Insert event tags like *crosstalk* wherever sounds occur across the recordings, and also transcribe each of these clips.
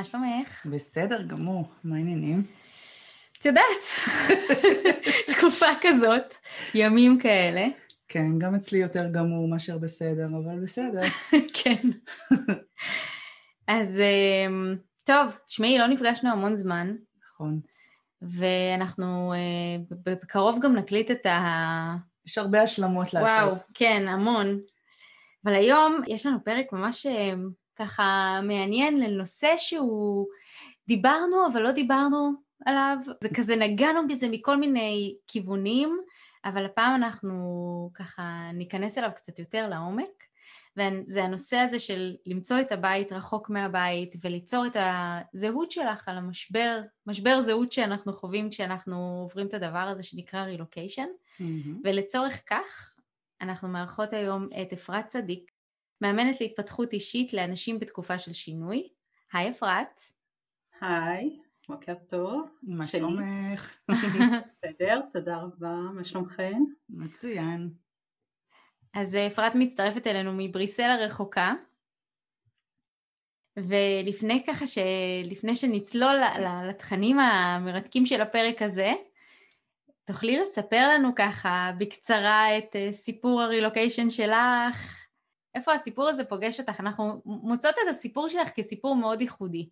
מה שלומך? בסדר גמור, מה העניינים? את יודעת, *laughs* תקופה כזאת, ימים כאלה. כן, גם אצלי יותר גמור מאשר בסדר, אבל בסדר. *laughs* כן. אז אמ, טוב, תשמעי, לא נפגשנו המון זמן. נכון. ואנחנו אה, בקרוב גם נקליט את ה... יש הרבה השלמות לעשות. וואו, כן, המון. אבל היום יש לנו פרק ממש אה, ככה מעניין לנושא שהוא... דיברנו, אבל לא דיברנו עליו. זה כזה, נגענו בזה מכל מיני כיוונים, אבל הפעם אנחנו ככה ניכנס אליו קצת יותר לעומק. וזה הנושא הזה של למצוא את הבית רחוק מהבית וליצור את הזהות שלך על המשבר, משבר זהות שאנחנו חווים כשאנחנו עוברים את הדבר הזה שנקרא רילוקיישן. Mm-hmm. ולצורך כך, אנחנו מארחות היום את אפרת צדיק, מאמנת להתפתחות אישית לאנשים בתקופה של שינוי. היי אפרת. היי, בוקר טוב. מה שלומך? בסדר, תודה רבה, מה שלומכם? מצוין. אז אה, אפרת מצטרפת אלינו מבריסל הרחוקה, ולפני ככה, ש... לפני שנצלול לתכנים המרתקים של הפרק הזה, תוכלי לספר לנו ככה בקצרה את אה, סיפור הרילוקיישן שלך? איפה הסיפור הזה פוגש אותך? אנחנו מוצאות את הסיפור שלך כסיפור מאוד ייחודי.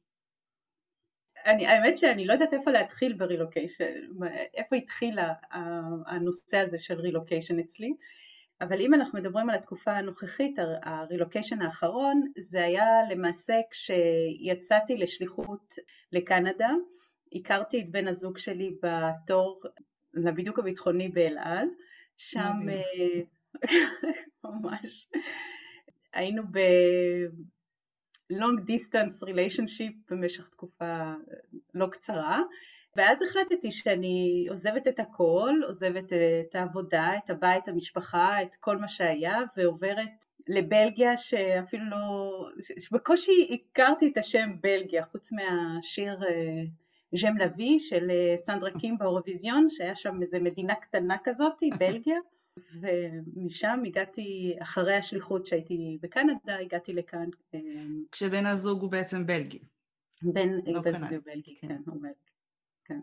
אני, האמת שאני לא יודעת איפה להתחיל ברילוקיישן, איפה התחיל הנושא הזה של רילוקיישן אצלי. אבל אם אנחנו מדברים על התקופה הנוכחית, הרילוקיישן האחרון, זה היה למעשה כשיצאתי לשליחות לקנדה, הכרתי את בן הזוג שלי בתור לבידוק הביטחוני באל על, שם אה, *laughs* ממש היינו ב... long distance relationship במשך תקופה לא קצרה ואז החלטתי שאני עוזבת את הכל, עוזבת את העבודה, את הבית, המשפחה, את כל מה שהיה, ועוברת לבלגיה שאפילו לא... שבקושי הכרתי את השם בלגיה, חוץ מהשיר ז'ם לוי של סנדרה קים באירוויזיון, שהיה שם איזה מדינה קטנה כזאת, בלגיה. ומשם הגעתי, אחרי השליחות שהייתי בקנדה, הגעתי לכאן. כשבן הזוג הוא בעצם בלגי. בן, לא בן זוג הוא בלגי, כן, הוא בלגי. כן.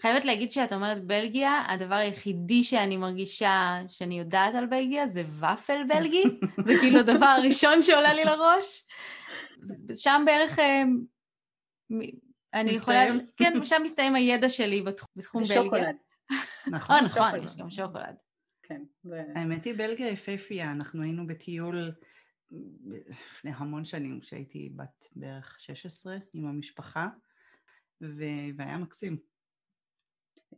חייבת להגיד שאת אומרת בלגיה, הדבר היחידי שאני מרגישה שאני יודעת על בלגיה זה ופל בלגי, זה כאילו הדבר הראשון שעולה לי לראש. שם בערך, אה, אני יכולה, כן, שם מסתיים הידע שלי בתחום בלגיה. ושוקולד. נכון, נכון, יש גם שוקולד. כן. האמת היא בלגיה יפהפייה, אנחנו היינו בטיול לפני המון שנים, כשהייתי בת בערך 16 עם המשפחה. והיה מקסים.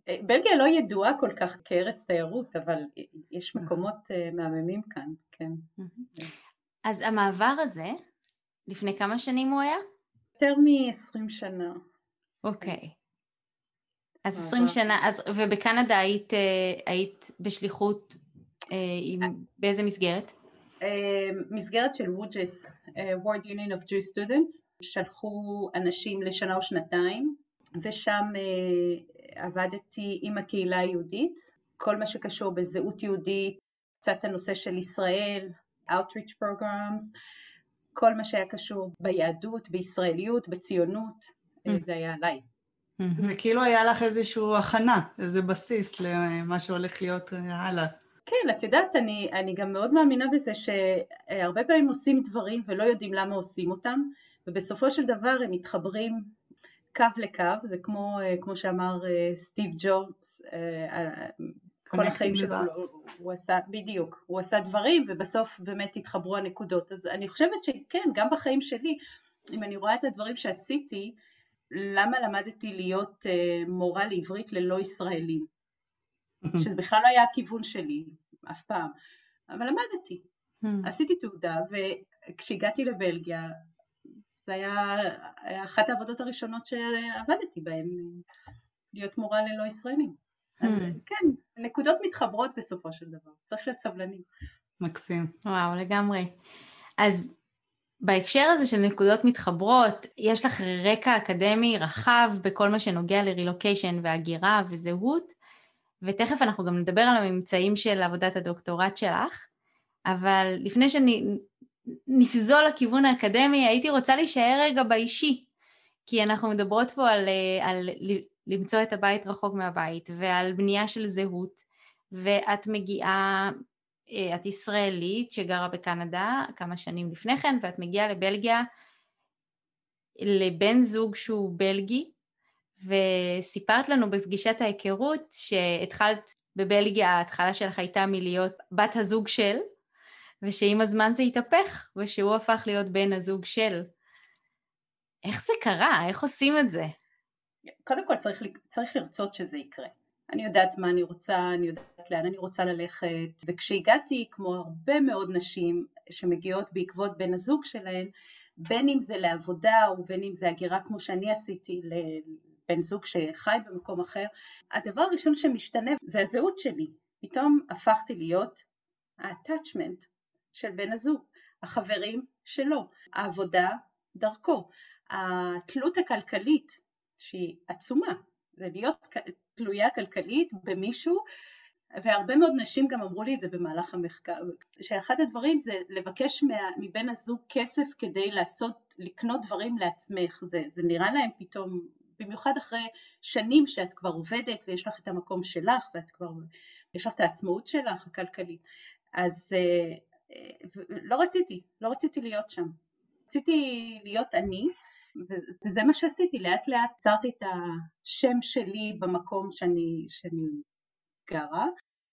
אה, בלגיה לא ידועה כל כך כארץ תיירות, אבל יש נכון. מקומות אה, מהממים כאן, כן. אז המעבר הזה, לפני כמה שנים הוא היה? יותר מ-20 שנה. אוקיי. אז 20 שנה, אז, ובקנדה היית, אה, היית בשליחות עם, באיזה מסגרת? מסגרת של ווג'ס, World Union of Jewish Students, שלחו אנשים לשנה או שנתיים ושם עבדתי עם הקהילה היהודית, כל מה שקשור בזהות יהודית, קצת הנושא של ישראל, outreach programs, כל מה שהיה קשור ביהדות, בישראליות, בציונות, mm. זה היה עליי. זה כאילו היה לך איזושהי הכנה, איזה בסיס למה שהולך להיות הלאה. כן, את יודעת, אני, אני גם מאוד מאמינה בזה שהרבה פעמים עושים דברים ולא יודעים למה עושים אותם, ובסופו של דבר הם מתחברים קו לקו, זה כמו, אה, כמו שאמר אה, סטיב ג'ובס, אה, כל החיים שלו, הוא עשה, בדיוק, הוא עשה דברים ובסוף באמת התחברו הנקודות, אז אני חושבת שכן, גם בחיים שלי, אם אני רואה את הדברים שעשיתי, למה למדתי להיות מורה לעברית ללא ישראלים, *laughs* שזה בכלל לא היה הכיוון שלי, אף פעם, אבל למדתי, hmm. עשיתי תעודה, וכשהגעתי לבלגיה, זה היה אחת העבודות הראשונות שעבדתי בהן, להיות מורה ללא ישראלים. Hmm. כן, נקודות מתחברות בסופו של דבר, צריך להיות סבלנים. מקסים. וואו, לגמרי. אז בהקשר הזה של נקודות מתחברות, יש לך רקע אקדמי רחב בכל מה שנוגע לרילוקיישן והגירה וזהות, ותכף אנחנו גם נדבר על הממצאים של עבודת הדוקטורט שלך, אבל לפני שאני נפזול לכיוון האקדמי, הייתי רוצה להישאר רגע באישי, כי אנחנו מדברות פה על, אה, על למצוא את הבית רחוק מהבית ועל בנייה של זהות, ואת מגיעה, את ישראלית שגרה בקנדה כמה שנים לפני כן, ואת מגיעה לבלגיה לבן זוג שהוא בלגי, וסיפרת לנו בפגישת ההיכרות שהתחלת בבלגיה, ההתחלה שלך הייתה מלהיות בת הזוג של, ושעם הזמן זה התהפך, ושהוא הפך להיות בן הזוג של. איך זה קרה? איך עושים את זה? קודם כל צריך, צריך לרצות שזה יקרה. אני יודעת מה אני רוצה, אני יודעת לאן אני רוצה ללכת, וכשהגעתי, כמו הרבה מאוד נשים שמגיעות בעקבות בן הזוג שלהן, בין אם זה לעבודה ובין אם זה הגירה כמו שאני עשיתי לבן זוג שחי במקום אחר, הדבר הראשון שמשתנה זה הזהות שלי. פתאום הפכתי להיות ה-attachment של בן הזוג, החברים שלו, העבודה דרכו, התלות הכלכלית שהיא עצומה, ולהיות תלויה כלכלית במישהו והרבה מאוד נשים גם אמרו לי את זה במהלך המחקר, שאחד הדברים זה לבקש מבן הזוג כסף כדי לעשות, לקנות דברים לעצמך, זה, זה נראה להם פתאום, במיוחד אחרי שנים שאת כבר עובדת ויש לך את המקום שלך ואת כבר, יש לך את העצמאות שלך הכלכלית, אז אה, אה, לא רציתי, לא רציתי להיות שם, רציתי להיות אני וזה מה שעשיתי, לאט לאט צרתי את השם שלי במקום שאני, שאני גרה.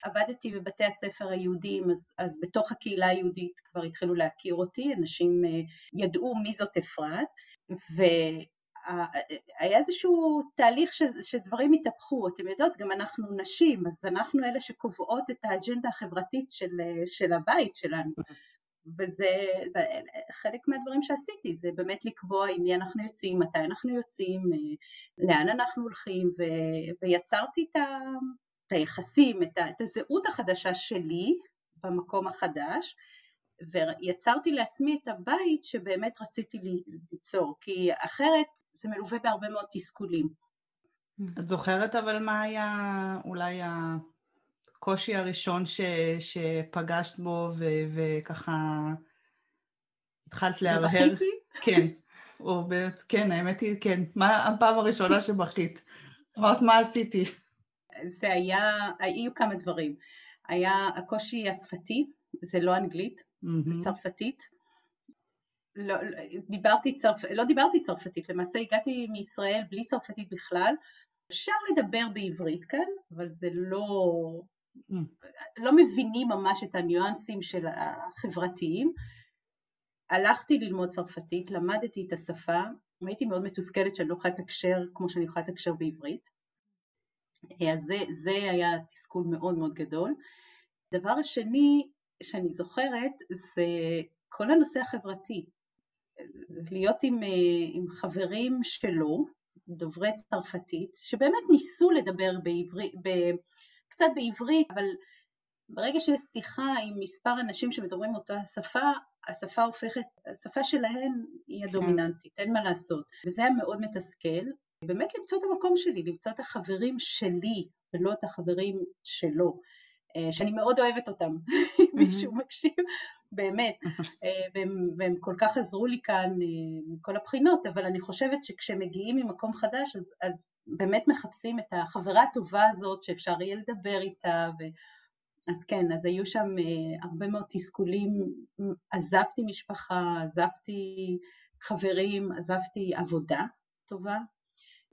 עבדתי בבתי הספר היהודיים, אז, אז בתוך הקהילה היהודית כבר התחילו להכיר אותי, אנשים אה, ידעו מי זאת אפרת, והיה איזשהו תהליך ש, שדברים התהפכו, אתם יודעות, גם אנחנו נשים, אז אנחנו אלה שקובעות את האג'נדה החברתית של, של הבית שלנו. וזה זה, חלק מהדברים שעשיתי, זה באמת לקבוע עם מי אנחנו יוצאים, מתי אנחנו יוצאים, אה, לאן אנחנו הולכים, ו, ויצרתי את, ה, היחסים, את, ה, את הזהות החדשה שלי במקום החדש, ויצרתי לעצמי את הבית שבאמת רציתי ליצור, כי אחרת זה מלווה בהרבה מאוד תסכולים. את זוכרת אבל מה היה אולי הקושי הראשון ש, שפגשת בו ו, וככה התחלת להרהר? כן, או באמת, כן, האמת היא, כן. מה הפעם הראשונה שבכית? אמרת, מה עשיתי? זה היה, היו כמה דברים. היה הקושי השפתי, זה לא אנגלית, mm-hmm. זה צרפתית. לא, דיברתי צרפ... לא דיברתי צרפתית, למעשה הגעתי מישראל בלי צרפתית בכלל. אפשר לדבר בעברית כאן, אבל זה לא... לא מבינים ממש את הניואנסים של החברתיים. הלכתי ללמוד צרפתית, למדתי את השפה, הייתי מאוד מתוסכלת שאני לא יכולה לתקשר כמו שאני יכולה לתקשר בעברית. אז זה, זה היה תסכול מאוד מאוד גדול. הדבר השני שאני זוכרת זה כל הנושא החברתי. להיות עם, עם חברים שלו, דוברי צרפתית, שבאמת ניסו לדבר בעברית, קצת בעברית, אבל ברגע שיש שיחה עם מספר אנשים שמדברים אותה שפה, השפה הופכת, השפה שלהן היא כן. הדומיננטית, אין מה לעשות. וזה היה מאוד מתסכל, באמת למצוא את המקום שלי, למצוא את החברים שלי ולא את החברים שלו, שאני מאוד אוהבת אותם, מישהו מקשיב, באמת, *laughs* אה, והם, והם כל כך עזרו לי כאן אה, מכל הבחינות, אבל אני חושבת שכשמגיעים ממקום חדש, אז, אז באמת מחפשים את החברה הטובה הזאת שאפשר יהיה לדבר איתה, ו... אז כן, אז היו שם הרבה מאוד תסכולים, עזבתי משפחה, עזבתי חברים, עזבתי עבודה טובה,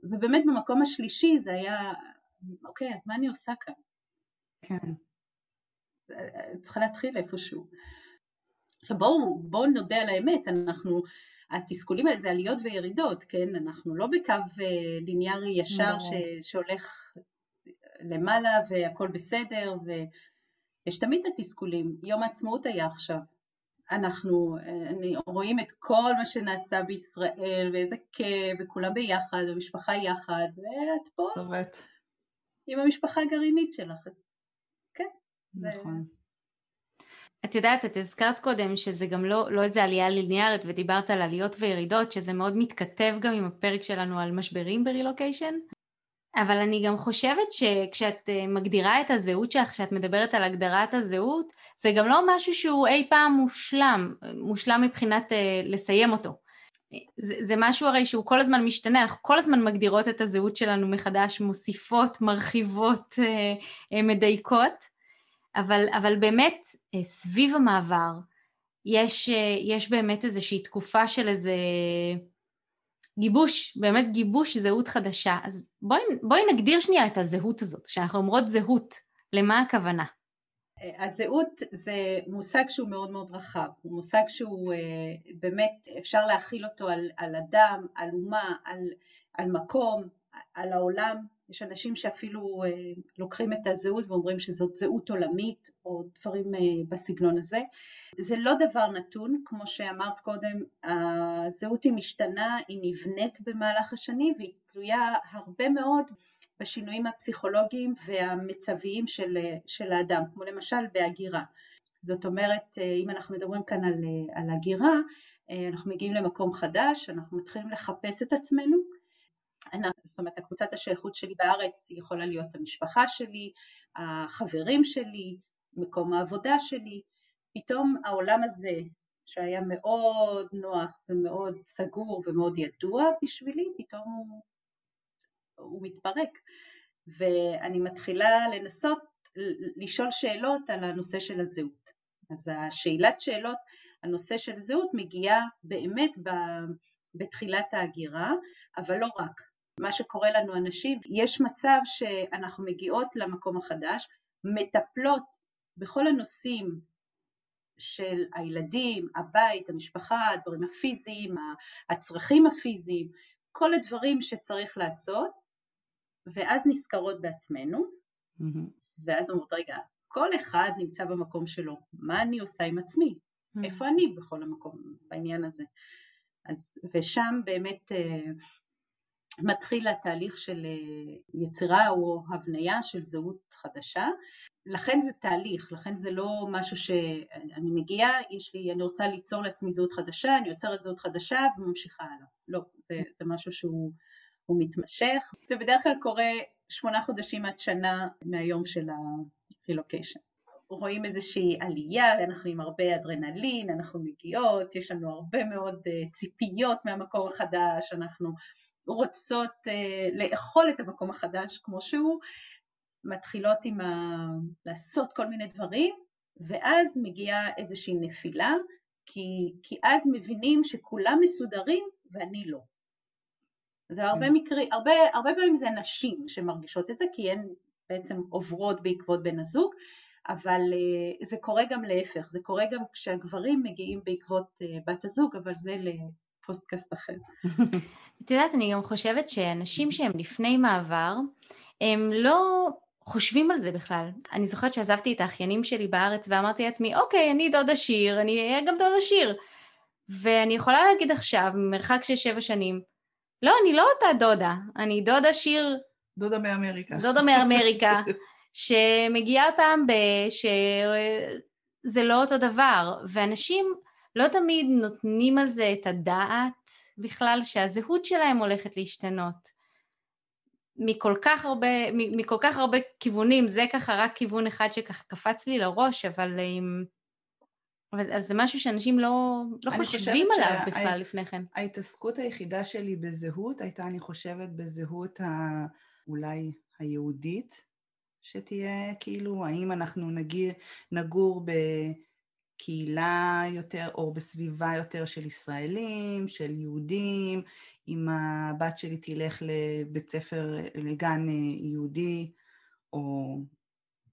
ובאמת במקום השלישי זה היה, אוקיי, אז מה אני עושה כאן? כן. צריכה להתחיל איפשהו. עכשיו בואו בוא נודה על האמת, אנחנו, התסכולים האלה זה עליות וירידות, כן? אנחנו לא בקו אה, ליניארי ישר ש, שהולך למעלה והכל בסדר, ויש תמיד את התסכולים. יום העצמאות היה עכשיו, אנחנו אני, רואים את כל מה שנעשה בישראל ואיזה כיף וכולם ביחד ומשפחה יחד ואת פה צובט. עם המשפחה הגרעינית שלך אז. נכון. את יודעת, את הזכרת קודם שזה גם לא, לא איזה עלייה ליניארית ודיברת על עליות וירידות שזה מאוד מתכתב גם עם הפרק שלנו על משברים ברילוקיישן אבל אני גם חושבת שכשאת אה, מגדירה את הזהות שלך, כשאת מדברת על הגדרת הזהות, זה גם לא משהו שהוא אי פעם מושלם, מושלם מבחינת אה, לסיים אותו. זה, זה משהו הרי שהוא כל הזמן משתנה, אנחנו כל הזמן מגדירות את הזהות שלנו מחדש, מוסיפות, מרחיבות, אה, מדייקות, אבל, אבל באמת סביב המעבר יש, יש באמת איזושהי תקופה של איזה גיבוש, באמת גיבוש זהות חדשה. אז בואי, בואי נגדיר שנייה את הזהות הזאת, כשאנחנו אומרות זהות, למה הכוונה? הזהות זה מושג שהוא מאוד מאוד רחב, הוא מושג שהוא אה, באמת אפשר להכיל אותו על, על אדם, על אומה, על, על מקום, על העולם, יש אנשים שאפילו אה, לוקחים את הזהות ואומרים שזאת זהות עולמית או דברים אה, בסגנון הזה. זה לא דבר נתון, כמו שאמרת קודם, הזהות היא משתנה, היא נבנית במהלך השנים והיא תלויה הרבה מאוד בשינויים הפסיכולוגיים והמצביים של, של האדם, כמו למשל בהגירה. זאת אומרת, אה, אם אנחנו מדברים כאן על, על הגירה, אנחנו מגיעים למקום חדש, אנחנו מתחילים לחפש את עצמנו, זאת אומרת הקבוצת השייכות שלי בארץ יכולה להיות המשפחה שלי, החברים שלי, מקום העבודה שלי, פתאום העולם הזה שהיה מאוד נוח ומאוד סגור ומאוד ידוע בשבילי, פתאום הוא, הוא מתפרק ואני מתחילה לנסות לשאול שאלות על הנושא של הזהות. אז השאלת שאלות על נושא של זהות מגיעה באמת בתחילת ההגירה, אבל לא רק. מה שקורה לנו אנשים, יש מצב שאנחנו מגיעות למקום החדש, מטפלות בכל הנושאים של הילדים, הבית, המשפחה, הדברים הפיזיים, הצרכים הפיזיים, כל הדברים שצריך לעשות, ואז נזכרות בעצמנו, mm-hmm. ואז אומרות, רגע, כל אחד נמצא במקום שלו, מה אני עושה עם עצמי? Mm-hmm. איפה אני בכל המקום בעניין הזה? אז, ושם באמת אה, מתחיל התהליך של אה, יצירה או הבניה של זהות חדשה. לכן זה תהליך, לכן זה לא משהו שאני מגיעה, יש לי, אני רוצה ליצור לעצמי זהות חדשה, אני יוצרת זהות חדשה וממשיכה הלאה. לא, זה, זה משהו שהוא מתמשך. זה בדרך כלל קורה שמונה חודשים עד שנה מהיום של הרילוקיישן. רואים איזושהי עלייה, אנחנו עם הרבה אדרנלין, אנחנו מגיעות, יש לנו הרבה מאוד אה, ציפיות מהמקור החדש, אנחנו רוצות uh, לאכול את המקום החדש כמו שהוא, מתחילות עם ה... לעשות כל מיני דברים, ואז מגיעה איזושהי נפילה, כי, כי אז מבינים שכולם מסודרים ואני לא. זה הרבה כן. מקרים, הרבה, הרבה פעמים זה נשים שמרגישות את זה, כי הן בעצם עוברות בעקבות בן הזוג, אבל uh, זה קורה גם להפך, זה קורה גם כשהגברים מגיעים בעקבות uh, בת הזוג, אבל זה לפוסטקאסט אחר. את יודעת, אני גם חושבת שאנשים שהם לפני מעבר, הם לא חושבים על זה בכלל. אני זוכרת שעזבתי את האחיינים שלי בארץ ואמרתי לעצמי, אוקיי, אני דודה שיר, אני אהיה גם דודה שיר. ואני יכולה להגיד עכשיו, ממרחק של שבע שנים, לא, אני לא אותה דודה, אני דודה שיר... דודה מאמריקה. דודה מאמריקה, *laughs* שמגיעה פעם ב... שזה לא אותו דבר, ואנשים לא תמיד נותנים על זה את הדעת, בכלל שהזהות שלהם הולכת להשתנות. מכל כך הרבה, מכל כך הרבה כיוונים, זה ככה רק כיוון אחד שככה קפץ לי לראש, אבל, אבל זה משהו שאנשים לא, לא חושבים עליו שה... בכלל לפני כן. ההתעסקות היחידה שלי בזהות הייתה, אני חושבת, בזהות ה... אולי היהודית, שתהיה כאילו, האם אנחנו נגיר, נגור ב... קהילה יותר או בסביבה יותר של ישראלים, של יהודים, אם הבת שלי תלך לבית ספר, לגן אה, יהודי, או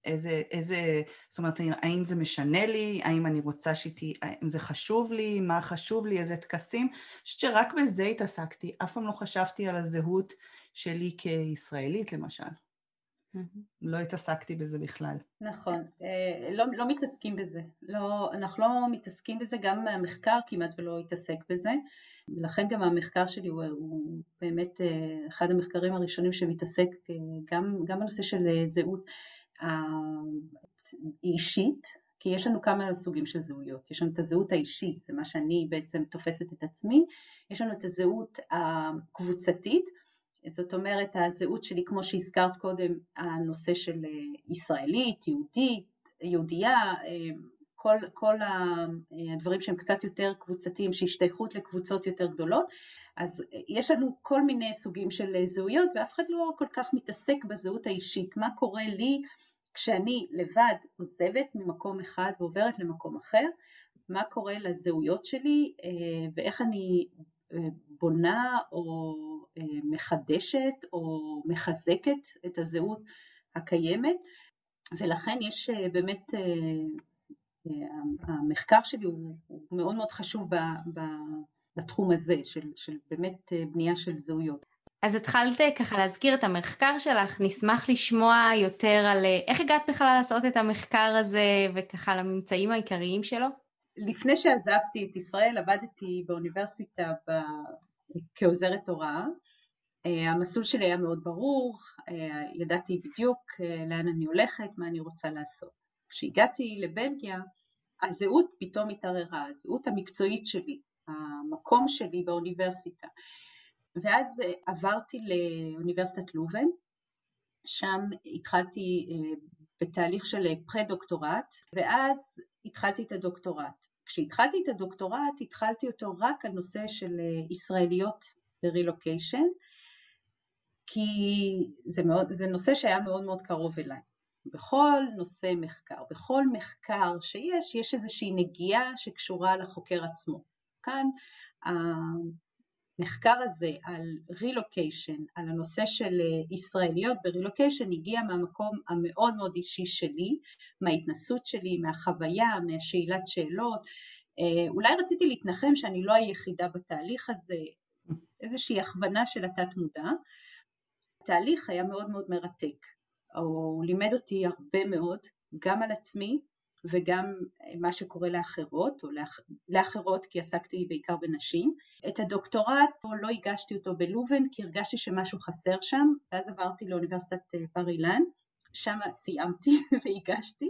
איזה, איזה, זאת אומרת, האם זה משנה לי, האם אני רוצה שתהיה, האם זה חשוב לי, מה חשוב לי, איזה טקסים. אני חושבת שרק בזה התעסקתי, אף פעם לא חשבתי על הזהות שלי כישראלית למשל. לא התעסקתי בזה בכלל. נכון, אה, לא, לא מתעסקים בזה, לא, אנחנו לא מתעסקים בזה, גם המחקר כמעט ולא התעסק בזה, ולכן גם המחקר שלי הוא, הוא באמת אה, אחד המחקרים הראשונים שמתעסק אה, גם, גם בנושא של זהות אישית, כי יש לנו כמה סוגים של זהויות, יש לנו את הזהות האישית, זה מה שאני בעצם תופסת את עצמי, יש לנו את הזהות הקבוצתית, זאת אומרת הזהות שלי כמו שהזכרת קודם, הנושא של ישראלית, יהודית, יהודייה, כל, כל הדברים שהם קצת יותר קבוצתיים, שהשתייכות לקבוצות יותר גדולות, אז יש לנו כל מיני סוגים של זהויות ואף אחד לא כל כך מתעסק בזהות האישית, מה קורה לי כשאני לבד עוזבת ממקום אחד ועוברת למקום אחר, מה קורה לזהויות שלי? אה, ואיך אני אה, בונה או אה, מחדשת או מחזקת את הזהות הקיימת ולכן יש באמת המחקר שלי הוא, מאוד מאוד חשוב ב, ב, בתחום הזה של, של באמת אה, בנייה של זהויות. אז התחלת ככה להזכיר את המחקר שלך, נשמח לשמוע יותר על אה, איך הגעת בכלל לעשות את המחקר הזה וככה לממצאים העיקריים שלו? לפני שעזבתי את ישראל עבדתי באוניברסיטה ב... כעוזרת הוראה. אה, המסלול שלי היה מאוד ברור, ידעתי בדיוק לאן אני הולכת, מה אני רוצה לעשות. כשהגעתי לבלגיה הזהות פתאום התערערה, הזהות המקצועית שלי, המקום שלי באוניברסיטה. ואז אה, עברתי לאוניברסיטת לובן, שם התחלתי אה, בתהליך של פרה-דוקטורט, ואז התחלתי את הדוקטורט. כשהתחלתי את הדוקטורט התחלתי אותו רק על נושא של אה, ישראליות ברילוקיישן, כי זה, מאוד, זה נושא שהיה מאוד מאוד קרוב אליי. בכל נושא מחקר, בכל מחקר שיש, יש איזושהי נגיעה שקשורה לחוקר עצמו. כאן המחקר הזה על רילוקיישן, על הנושא של ישראליות ברילוקיישן, הגיע מהמקום המאוד מאוד אישי שלי, מההתנסות שלי, מהחוויה, מהשאלת שאלות. אה, אולי רציתי להתנחם שאני לא היחידה בתהליך הזה, איזושהי הכוונה של התת מודע. התהליך היה מאוד מאוד מרתק. הוא לימד אותי הרבה מאוד, גם על עצמי וגם מה שקורה לאחרות, או לאח... לאחרות כי עסקתי בעיקר בנשים. את הדוקטורט לא הגשתי אותו בלובן כי הרגשתי שמשהו חסר שם, ואז עברתי לאוניברסיטת אה, בר אילן, שם סיימתי *laughs* והגשתי.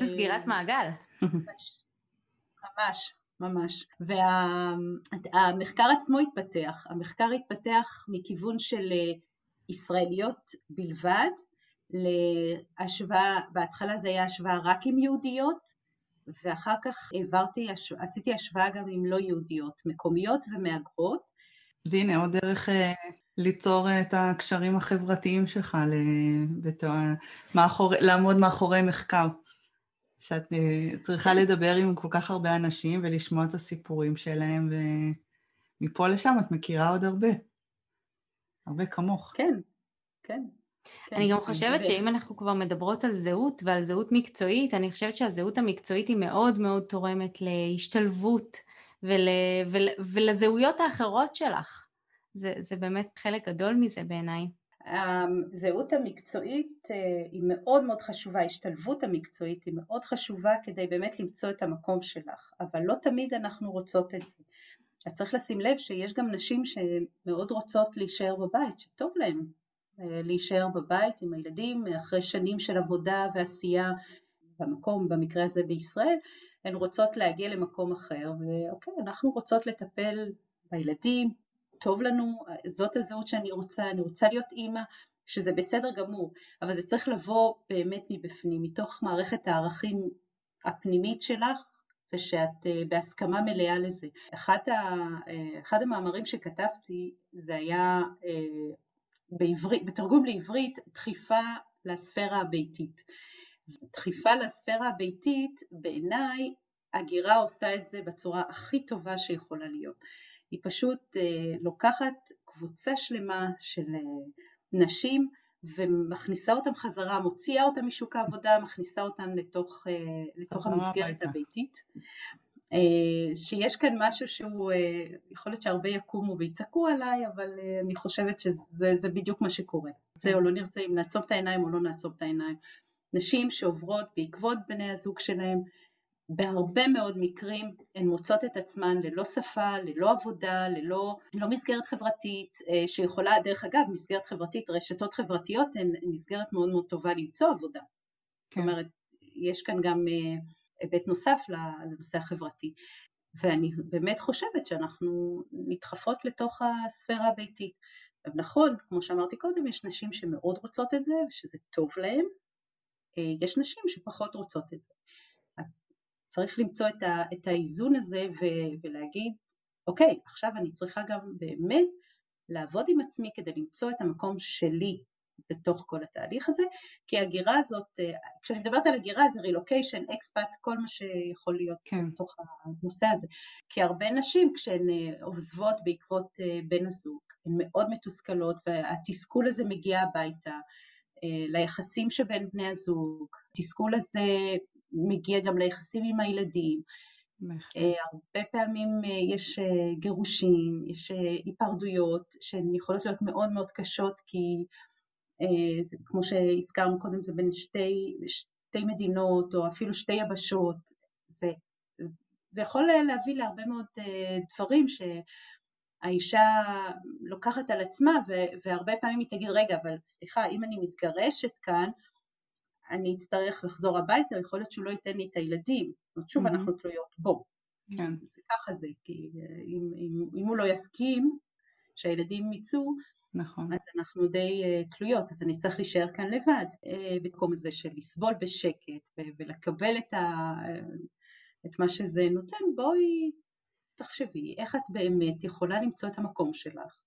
זה סגירת מעגל. ממש, ממש. והמחקר וה... עצמו התפתח, המחקר התפתח מכיוון של אה, ישראליות בלבד, להשוואה, בהתחלה זה היה השוואה רק עם יהודיות, ואחר כך העברתי, עשיתי השוואה גם עם לא יהודיות, מקומיות ומהגרות. והנה עוד דרך אה, ליצור את הקשרים החברתיים שלך, בתוא, מאחור, לעמוד מאחורי מחקר. שאת אה, צריכה לדבר עם כל כך הרבה אנשים ולשמוע את הסיפורים שלהם, ומפה לשם את מכירה עוד הרבה. הרבה כמוך. כן, כן. כן אני גם חושבת שאם אנחנו כבר מדברות על זהות ועל זהות מקצועית, אני חושבת שהזהות המקצועית היא מאוד מאוד תורמת להשתלבות ול, ול, ולזהויות האחרות שלך. זה, זה באמת חלק גדול מזה בעיניי. הזהות המקצועית אה, היא מאוד מאוד חשובה, ההשתלבות המקצועית היא מאוד חשובה כדי באמת למצוא את המקום שלך, אבל לא תמיד אנחנו רוצות את זה. אז צריך לשים לב שיש גם נשים שמאוד רוצות להישאר בבית, שטוב להן להישאר בבית עם הילדים אחרי שנים של עבודה ועשייה במקום, במקרה הזה בישראל, הן רוצות להגיע למקום אחר, ואוקיי, אנחנו רוצות לטפל בילדים, טוב לנו, זאת הזהות שאני רוצה, אני רוצה להיות אימא, שזה בסדר גמור, אבל זה צריך לבוא באמת מבפנים, מתוך מערכת הערכים הפנימית שלך, ושאת בהסכמה מלאה לזה. אחד, ה, אחד המאמרים שכתבתי זה היה בעברית, בתרגום לעברית דחיפה לספירה הביתית. דחיפה לספירה הביתית בעיניי הגירה עושה את זה בצורה הכי טובה שיכולה להיות. היא פשוט אה, לוקחת קבוצה שלמה של אה, נשים ומכניסה אותם חזרה, מוציאה אותם משוק העבודה, מכניסה אותם לתוך, אה, לתוך המסגרת הביתה. הביתית. אה, שיש כאן משהו שהוא, אה, יכול להיות שהרבה יקומו ויצעקו עליי, אבל אה, אני חושבת שזה בדיוק מה שקורה. זה או לא נרצה אם נעצום את העיניים או לא נעצום את העיניים. נשים שעוברות בעקבות בני הזוג שלהם, בהרבה מאוד מקרים הן מוצאות את עצמן ללא שפה, ללא עבודה, ללא לא מסגרת חברתית, שיכולה, דרך אגב, מסגרת חברתית, רשתות חברתיות הן מסגרת מאוד מאוד טובה למצוא עבודה. כן. זאת אומרת, יש כאן גם היבט נוסף לנושא החברתי. ואני באמת חושבת שאנחנו נדחפות לתוך הספירה הביתית. נכון, כמו שאמרתי קודם, יש נשים שמאוד רוצות את זה ושזה טוב להן, אה, יש נשים שפחות רוצות את זה. אז צריך למצוא את, ה, את האיזון הזה ו, ולהגיד, אוקיי, עכשיו אני צריכה גם באמת לעבוד עם עצמי כדי למצוא את המקום שלי בתוך כל התהליך הזה, כי הגירה הזאת, אה, כשאני מדברת על הגירה זה רילוקיישן, אקספאט, כל מה שיכול להיות כן. בתוך הנושא הזה. כי הרבה נשים כשהן אה, עוזבות בעקבות בן הזוג, הן מאוד מתוסכלות והתסכול הזה מגיע הביתה, אה, ליחסים שבין בני הזוג, התסכול הזה מגיע גם ליחסים עם הילדים. אה, הרבה פעמים אה, יש גירושים, יש היפרדויות שהן יכולות להיות מאוד מאוד קשות כי זה, כמו שהזכרנו קודם זה בין שתי, שתי מדינות או אפילו שתי יבשות, זה, זה יכול להביא להרבה מאוד דברים ש, האישה לוקחת על עצמה והרבה פעמים היא תגיד רגע אבל סליחה אם אני מתגרשת כאן אני אצטרך לחזור הביתה יכול להיות שהוא לא ייתן לי את הילדים זאת שוב mm-hmm. אנחנו תלויות בו כן. זה ככה זה כי אם, אם, אם הוא לא יסכים שהילדים יצאו נכון. אז אנחנו די uh, תלויות, אז אני צריך להישאר כאן לבד, uh, במקום הזה של לסבול בשקט ולקבל את, ה, uh, את מה שזה נותן, בואי תחשבי איך את באמת יכולה למצוא את המקום שלך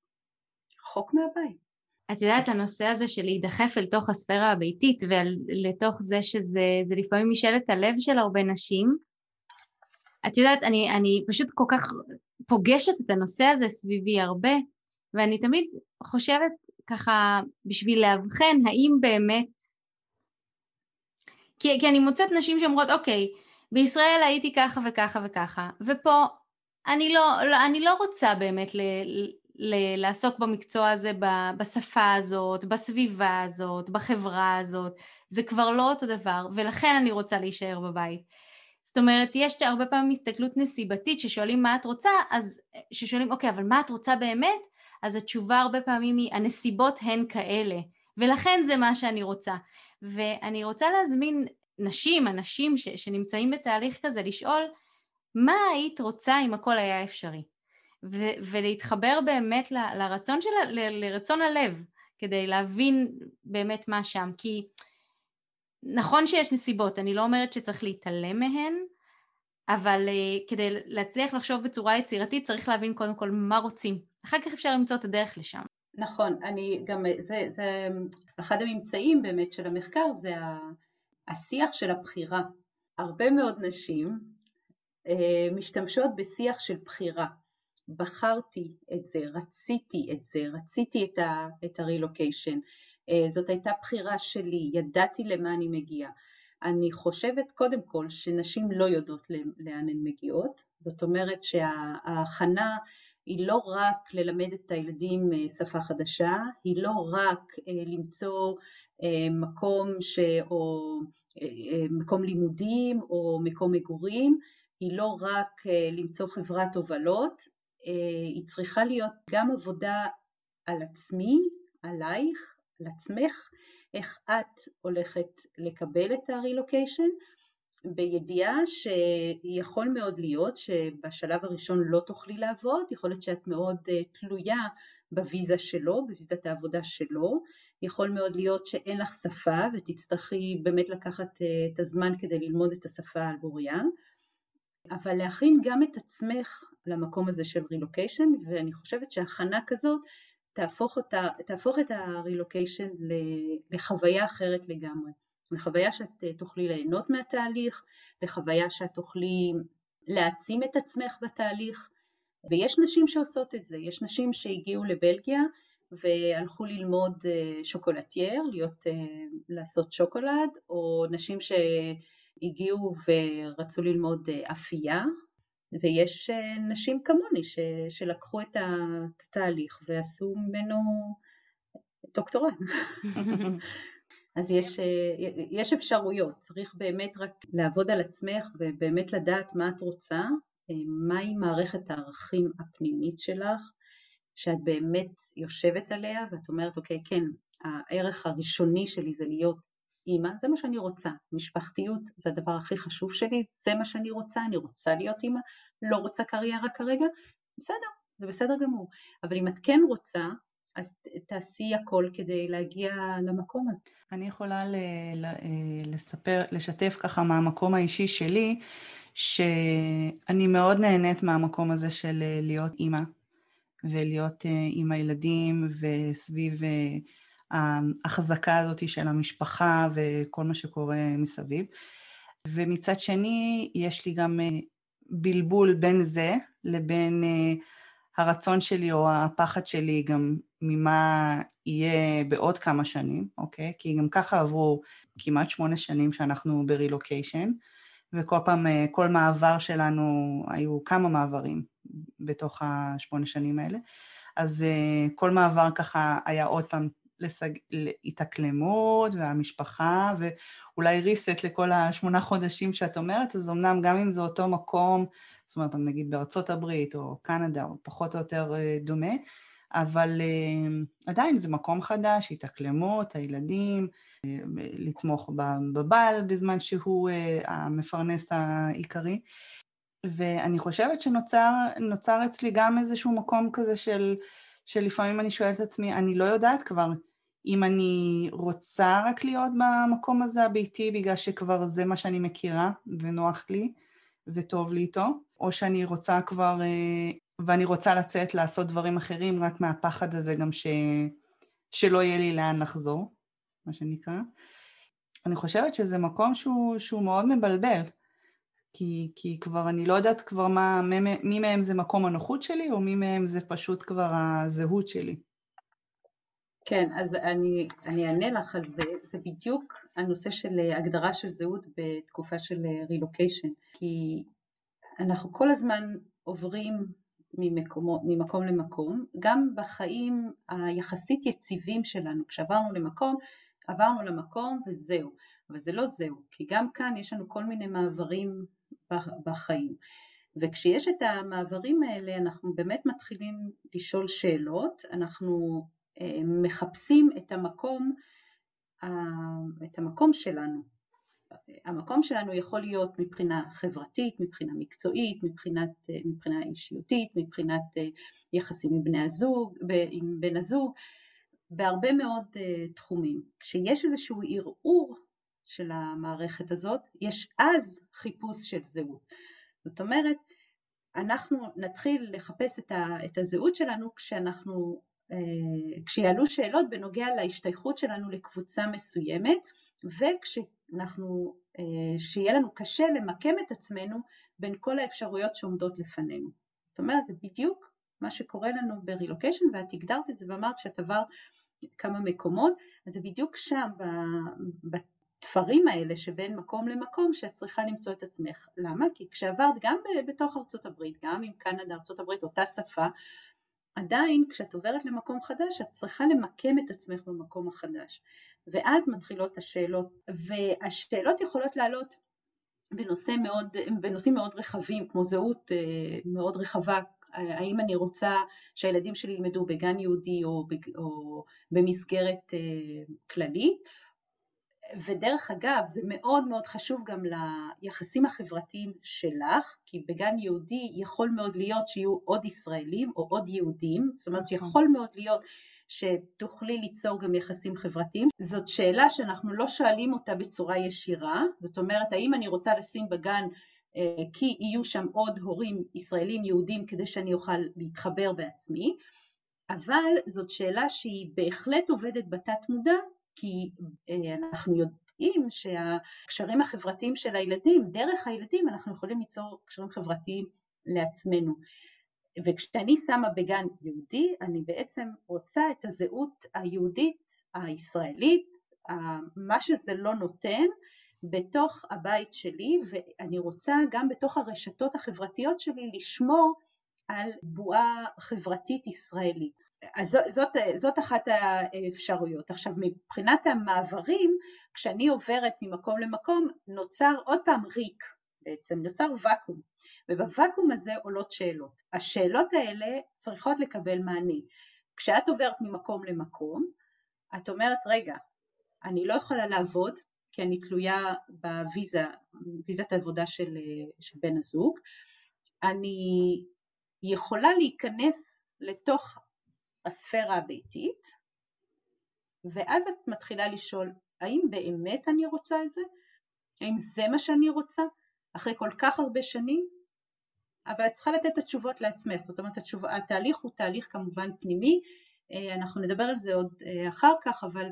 רחוק מהבית. את יודעת, הנושא הזה של להידחף אל תוך הספירה הביתית ולתוך זה שזה לפעמים משאלת הלב של הרבה נשים, את יודעת, אני, אני פשוט כל כך פוגשת את הנושא הזה סביבי הרבה, ואני תמיד חושבת ככה, בשביל לאבחן האם באמת... כי, כי אני מוצאת נשים שאומרות, אוקיי, בישראל הייתי ככה וככה וככה, ופה אני לא, לא, אני לא רוצה באמת ל, ל, לעסוק במקצוע הזה בשפה הזאת, בסביבה הזאת, בחברה הזאת, זה כבר לא אותו דבר, ולכן אני רוצה להישאר בבית. זאת אומרת, יש הרבה פעמים הסתכלות נסיבתית ששואלים מה את רוצה, אז ששואלים, אוקיי, אבל מה את רוצה באמת? אז התשובה הרבה פעמים היא, הנסיבות הן כאלה, ולכן זה מה שאני רוצה. ואני רוצה להזמין נשים, אנשים ש, שנמצאים בתהליך כזה, לשאול, מה היית רוצה אם הכל היה אפשרי? ו- ולהתחבר באמת ל- לרצון של, ל- לרצון הלב, כדי להבין באמת מה שם, כי נכון שיש נסיבות, אני לא אומרת שצריך להתעלם מהן, אבל uh, כדי להצליח לחשוב בצורה יצירתית צריך להבין קודם כל מה רוצים, אחר כך אפשר למצוא את הדרך לשם. נכון, אני גם, זה, זה אחד הממצאים באמת של המחקר זה השיח של הבחירה. הרבה מאוד נשים אה, משתמשות בשיח של בחירה. בחרתי את זה, רציתי את זה, רציתי את, ה, את הרילוקיישן, אה, זאת הייתה בחירה שלי, ידעתי למה אני מגיעה. אני חושבת קודם כל שנשים לא יודעות לאן הן מגיעות, זאת אומרת שההכנה היא לא רק ללמד את הילדים אה, שפה חדשה, היא לא רק למצוא מקום, ש... או מקום לימודים או מקום מגורים, היא לא רק אה, למצוא חברת הובלות, אה, היא צריכה להיות גם עבודה על עצמי, עלייך, על עצמך, איך את הולכת לקבל את הרילוקיישן, בידיעה שיכול מאוד להיות שבשלב הראשון לא תוכלי לעבוד, יכול להיות שאת מאוד אה, תלויה בוויזה שלו, בוויזת העבודה שלו, יכול מאוד להיות שאין לך שפה ותצטרכי באמת לקחת את הזמן כדי ללמוד את השפה על בוריה, אבל להכין גם את עצמך למקום הזה של רילוקיישן, ואני חושבת שהכנה כזאת תהפוך, אותה, תהפוך את הרילוקיישן לחוויה אחרת לגמרי. לחוויה שאת אה, תוכלי ליהנות מהתהליך, לחוויה שאת תוכלי להעצים את עצמך בתהליך, ויש נשים שעושות את זה, יש נשים שהגיעו לבלגיה והלכו ללמוד אה, שוקולטייר, להיות, אה, לעשות שוקולד, או נשים ש... הגיעו ורצו ללמוד אפייה, ויש נשים כמוני ש, שלקחו את התהליך ועשו ממנו דוקטורט. *laughs* אז יש, אה, יש אפשרויות, צריך באמת רק לעבוד על עצמך ובאמת לדעת מה את רוצה, מהי מערכת הערכים הפנימית שלך, שאת באמת יושבת עליה ואת אומרת אוקיי כן, הערך הראשוני שלי זה להיות אימא, זה מה שאני רוצה, משפחתיות זה הדבר הכי חשוב שלי, זה מה שאני רוצה, אני רוצה להיות אימא, לא רוצה קריירה כרגע, בסדר, זה בסדר גמור, אבל אם את כן רוצה, אז תעשי הכל כדי להגיע למקום הזה. אני יכולה ל- ל- לספר, לשתף ככה מהמקום האישי שלי, שאני מאוד נהנית מהמקום הזה של להיות אימא, ולהיות עם הילדים וסביב ההחזקה הזאת של המשפחה וכל מה שקורה מסביב. ומצד שני, יש לי גם בלבול בין זה לבין הרצון שלי או הפחד שלי גם ממה יהיה בעוד כמה שנים, אוקיי? כי גם ככה עברו כמעט שמונה שנים שאנחנו ברילוקיישן, וכל פעם, כל מעבר שלנו, היו כמה מעברים בתוך השמונה שנים האלה, אז כל מעבר ככה היה עוד פעם לסג... להתאקלמות והמשפחה, ואולי ריסט לכל השמונה חודשים שאת אומרת, אז אמנם גם אם זה אותו מקום, זאת אומרת, נגיד בארצות הברית או קנדה, או פחות או יותר דומה, אבל עדיין זה מקום חדש, התאקלמות, הילדים, לתמוך בבעל בזמן שהוא המפרנס העיקרי. ואני חושבת שנוצר אצלי גם איזשהו מקום כזה של, שלפעמים אני שואלת את עצמי, אני לא יודעת כבר אם אני רוצה רק להיות במקום הזה הביתי בגלל שכבר זה מה שאני מכירה ונוח לי וטוב לי איתו, או שאני רוצה כבר, ואני רוצה לצאת לעשות דברים אחרים רק מהפחד הזה גם ש, שלא יהיה לי לאן לחזור, מה שנקרא. אני חושבת שזה מקום שהוא, שהוא מאוד מבלבל. כי, כי כבר אני לא יודעת כבר מה, מי, מהם זה מקום הנוחות שלי, או מי מהם זה פשוט כבר הזהות שלי. כן, אז אני, אני אענה לך על זה, זה בדיוק הנושא של הגדרה של זהות בתקופה של רילוקיישן, כי אנחנו כל הזמן עוברים ממקומו, ממקום למקום, גם בחיים היחסית יציבים שלנו, כשעברנו למקום, עברנו למקום וזהו, אבל זה לא זהו, כי גם כאן יש לנו כל מיני מעברים בחיים. וכשיש את המעברים האלה אנחנו באמת מתחילים לשאול שאלות, אנחנו אה, מחפשים את המקום, את המקום שלנו. המקום שלנו יכול להיות מבחינה חברתית, מבחינה מקצועית, מבחינת, אה, מבחינה אישיותית, מבחינת אה, יחסים עם בני הזוג, עם בן הזוג, בהרבה מאוד תחומים. כשיש איזשהו ערעור של המערכת הזאת, יש אז חיפוש של זהות. זאת אומרת, אנחנו נתחיל לחפש את הזהות שלנו כשאנחנו, אה, כשיעלו שאלות בנוגע להשתייכות שלנו לקבוצה מסוימת וכשאנחנו, אה, שיהיה לנו קשה למקם את עצמנו בין כל האפשרויות שעומדות לפנינו. זאת אומרת, זה בדיוק מה שקורה לנו ברילוקיישן ואת הגדרת את זה ואמרת שאת עברת כמה מקומות, אז זה בדיוק שם התפרים האלה שבין מקום למקום שאת צריכה למצוא את עצמך. למה? כי כשעברת גם בתוך ארצות הברית, גם עם קנדה, ארצות הברית, אותה שפה, עדיין כשאת עוברת למקום חדש את צריכה למקם את עצמך במקום החדש. ואז מתחילות השאלות, והשאלות יכולות לעלות בנושא מאוד, בנושאים מאוד רחבים, כמו זהות אה, מאוד רחבה, האם אני רוצה שהילדים שלי ילמדו בגן יהודי או, או במסגרת אה, כללית, ודרך אגב זה מאוד מאוד חשוב גם ליחסים החברתיים שלך כי בגן יהודי יכול מאוד להיות שיהיו עוד ישראלים או עוד יהודים זאת אומרת נכון. שיכול מאוד להיות שתוכלי ליצור גם יחסים חברתיים זאת שאלה שאנחנו לא שואלים אותה בצורה ישירה זאת אומרת האם אני רוצה לשים בגן אה, כי יהיו שם עוד הורים ישראלים יהודים כדי שאני אוכל להתחבר בעצמי אבל זאת שאלה שהיא בהחלט עובדת בתת מודע כי אה, אנחנו יודעים שהקשרים החברתיים של הילדים, דרך הילדים אנחנו יכולים ליצור קשרים חברתיים לעצמנו. וכשאני שמה בגן יהודי, אני בעצם רוצה את הזהות היהודית הישראלית, מה שזה לא נותן, בתוך הבית שלי, ואני רוצה גם בתוך הרשתות החברתיות שלי לשמור על בועה חברתית ישראלית. אז זאת, זאת אחת האפשרויות. עכשיו מבחינת המעברים, כשאני עוברת ממקום למקום נוצר עוד פעם ריק בעצם, נוצר ואקום, ובוואקום הזה עולות שאלות. השאלות האלה צריכות לקבל מענה. כשאת עוברת ממקום למקום, את אומרת רגע, אני לא יכולה לעבוד כי אני תלויה בוויזה, ויזת העבודה של, של בן הזוג, אני יכולה להיכנס לתוך הספירה הביתית, ואז את מתחילה לשאול, האם באמת אני רוצה את זה? האם זה מה שאני רוצה? אחרי כל כך הרבה שנים? אבל את צריכה לתת את התשובות לעצמך, זאת אומרת התשוב... התהליך הוא תהליך כמובן פנימי, אה, אנחנו נדבר על זה עוד אה, אחר כך, אבל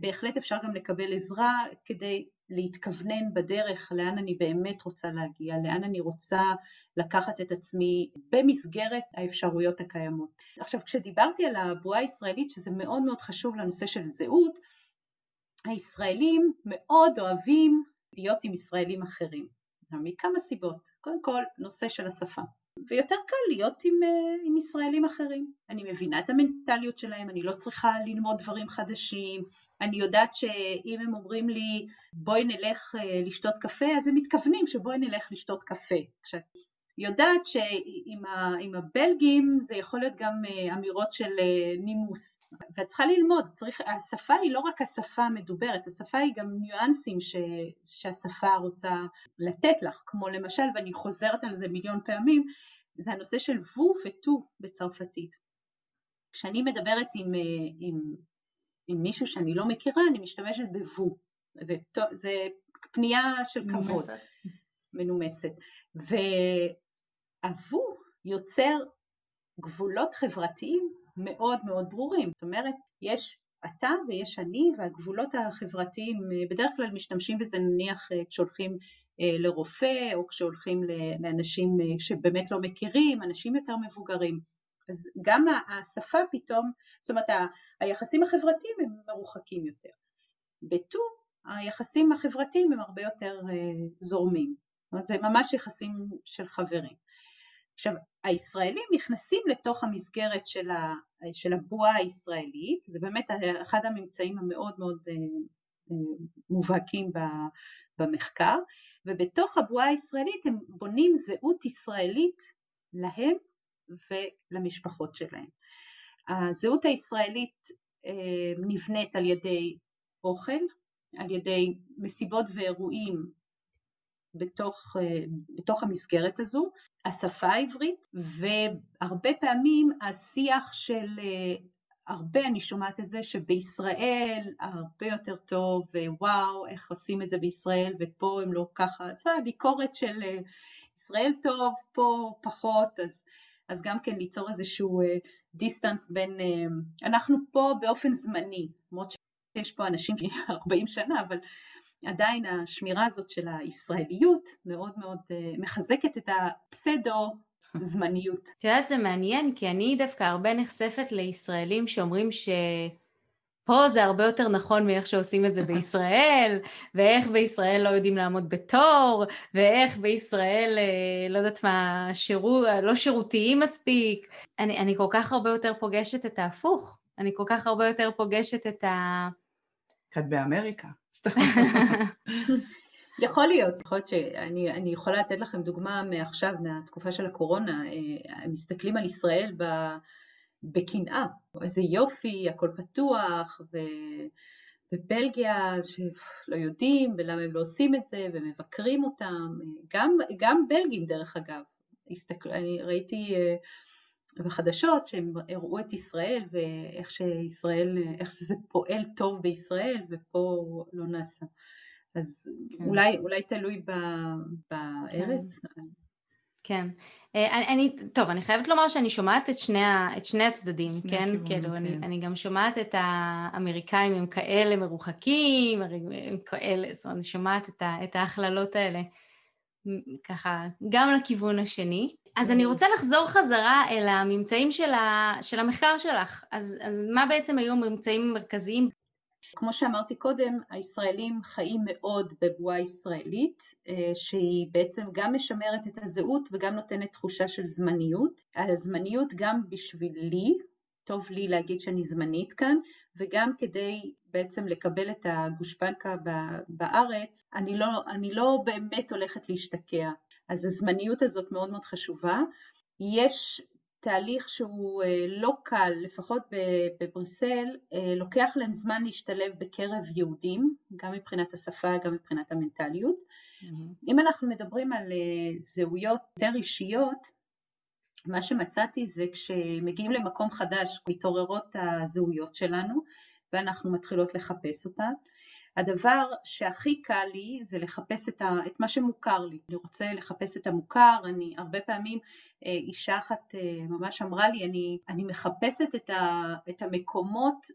בהחלט אפשר גם לקבל עזרה כדי להתכוונן בדרך לאן אני באמת רוצה להגיע, לאן אני רוצה לקחת את עצמי במסגרת האפשרויות הקיימות. עכשיו כשדיברתי על הבועה הישראלית שזה מאוד מאוד חשוב לנושא של זהות, הישראלים מאוד אוהבים להיות עם ישראלים אחרים, מכמה סיבות, קודם כל נושא של השפה ויותר קל להיות עם, אה, עם ישראלים אחרים. אני מבינה את המנטליות שלהם, אני לא צריכה ללמוד דברים חדשים, אני יודעת שאם הם אומרים לי בואי נלך אה, לשתות קפה, אז הם מתכוונים שבואי נלך לשתות קפה. יודעת שעם הבלגים זה יכול להיות גם אה, אמירות של נימוס. ואת צריכה ללמוד, צריך, השפה היא לא רק השפה המדוברת, השפה היא גם ניואנסים ש, שהשפה רוצה לתת לך, כמו למשל, ואני חוזרת על זה מיליון פעמים, זה הנושא של וו וטו בצרפתית. כשאני מדברת עם, עם, עם מישהו שאני לא מכירה, אני משתמשת בוו. זה, זה פנייה של כבוד. מנומסת. מנומסת. והוו יוצר גבולות חברתיים מאוד מאוד ברורים. זאת אומרת, יש אתה ויש אני והגבולות החברתיים בדרך כלל משתמשים בזה נניח אה, כשהולכים אה, לרופא או כשהולכים לאנשים אה, שבאמת לא מכירים, אנשים יותר מבוגרים. אז גם השפה פתאום, זאת אומרת היחסים החברתיים הם מרוחקים יותר. בט"ו היחסים החברתיים הם הרבה יותר זורמים. זאת אומרת זה ממש יחסים של חברים. עכשיו, הישראלים נכנסים לתוך המסגרת של, ה, של הבועה הישראלית, זה באמת אחד הממצאים המאוד מאוד אה, אה, מובהקים במחקר, ובתוך הבועה הישראלית הם בונים זהות ישראלית להם ולמשפחות שלהם. הזהות הישראלית אה, נבנית על ידי אוכל, על ידי מסיבות ואירועים בתוך, בתוך המסגרת הזו, השפה העברית והרבה פעמים השיח של הרבה אני שומעת את זה שבישראל הרבה יותר טוב ווואו איך עושים את זה בישראל ופה הם לא ככה, זה הביקורת של ישראל טוב פה פחות אז, אז גם כן ליצור איזשהו דיסטנס בין אנחנו פה באופן זמני למרות שיש פה אנשים *laughs* 40 שנה אבל עדיין השמירה הזאת של הישראליות מאוד מאוד אה, מחזקת את הפסדו זמניות. את יודעת זה מעניין כי אני דווקא הרבה נחשפת לישראלים שאומרים ש... פה זה הרבה יותר נכון מאיך שעושים את זה *laughs* בישראל, ואיך בישראל לא יודעים לעמוד בתור, ואיך בישראל, אה, לא יודעת מה, שירות, לא שירותיים מספיק. אני, אני כל כך הרבה יותר פוגשת את ההפוך. אני כל כך הרבה יותר פוגשת את ה... את באמריקה. *laughs* יכול להיות, יכול להיות שאני יכולה לתת לכם דוגמה מעכשיו, מהתקופה של הקורונה, אה, מסתכלים על ישראל בקנאה, איזה יופי, הכל פתוח, ו... בבלגיה שלא יודעים ולמה הם לא עושים את זה ומבקרים אותם, גם, גם בלגים דרך אגב, הסתכל, אני ראיתי אה, בחדשות שהם הראו את ישראל ואיך שישראל, איך שזה פועל טוב בישראל ופה לא נעשה. אז כן. אולי, אולי תלוי ב, בארץ. כן. כן. אה, אני, טוב, אני חייבת לומר שאני שומעת את שני, את שני הצדדים, שני כן? הכיוון, כאילו, כן. אני, אני גם שומעת את האמריקאים הם כאלה מרוחקים, הם כאלה, זאת אומרת, אני שומעת את ההכללות האלה, ככה, גם לכיוון השני. אז אני רוצה לחזור חזרה אל הממצאים של, ה, של המחקר שלך. אז, אז מה בעצם היו הממצאים המרכזיים? כמו שאמרתי קודם, הישראלים חיים מאוד בבועה ישראלית, אה, שהיא בעצם גם משמרת את הזהות וגם נותנת תחושה של זמניות. הזמניות גם בשבילי, טוב לי להגיד שאני זמנית כאן, וגם כדי בעצם לקבל את הגושפנקה בארץ, אני לא, אני לא באמת הולכת להשתקע. אז הזמניות הזאת מאוד מאוד חשובה. יש תהליך שהוא אה, לא קל, לפחות בבריסל, אה, לוקח להם זמן להשתלב בקרב יהודים, גם מבחינת השפה, גם מבחינת המנטליות. Mm-hmm. אם אנחנו מדברים על אה, זהויות יותר אישיות, מה שמצאתי זה כשמגיעים למקום חדש מתעוררות הזהויות שלנו ואנחנו מתחילות לחפש אותן. הדבר שהכי קל לי זה לחפש את, ה, את מה שמוכר לי, אני רוצה לחפש את המוכר, אני הרבה פעמים אה, אישה אחת אה, ממש אמרה לי אני, אני מחפשת את, ה, את המקומות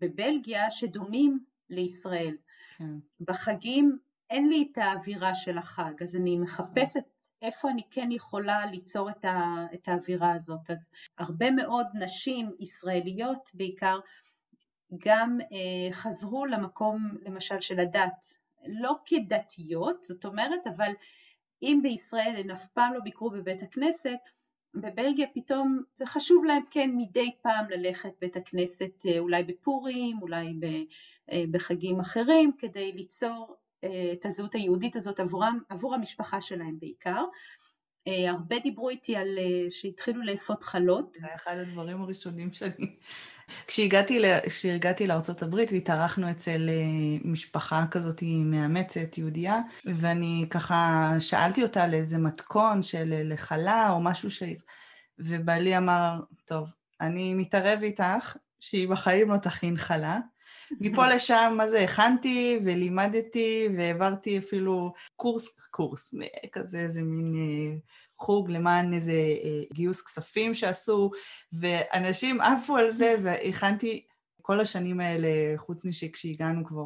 בבלגיה שדומים לישראל. כן. בחגים אין לי את האווירה של החג, אז אני מחפשת איפה אני כן יכולה ליצור את, ה, את האווירה הזאת. אז הרבה מאוד נשים ישראליות בעיקר גם אה, חזרו למקום למשל של הדת, לא כדתיות, זאת אומרת, אבל אם בישראל הן אף פעם לא ביקרו בבית הכנסת, בבלגיה פתאום זה חשוב להם כן מדי פעם ללכת בית הכנסת אה, אולי בפורים, אולי אה, בחגים אחרים, כדי ליצור אה, את הזהות היהודית הזאת עבורם, עבור המשפחה שלהם בעיקר. הרבה דיברו איתי על שהתחילו לאפות חלות. זה היה אחד הדברים הראשונים שאני... כשהגעתי, כשהגעתי לארה"ב והתארחנו אצל משפחה כזאת מאמצת, יהודייה, ואני ככה שאלתי אותה על איזה מתכון של לחלה או משהו ש... ובעלי אמר, טוב, אני מתערב איתך שהיא בחיים לא תכין חלה. מפה *laughs* לשם, מה זה, הכנתי ולימדתי והעברתי אפילו קורס, קורס, כזה איזה מין אה, חוג למען איזה אה, גיוס כספים שעשו, ואנשים עפו על זה, *laughs* והכנתי כל השנים האלה, חוץ משכשהגענו כבר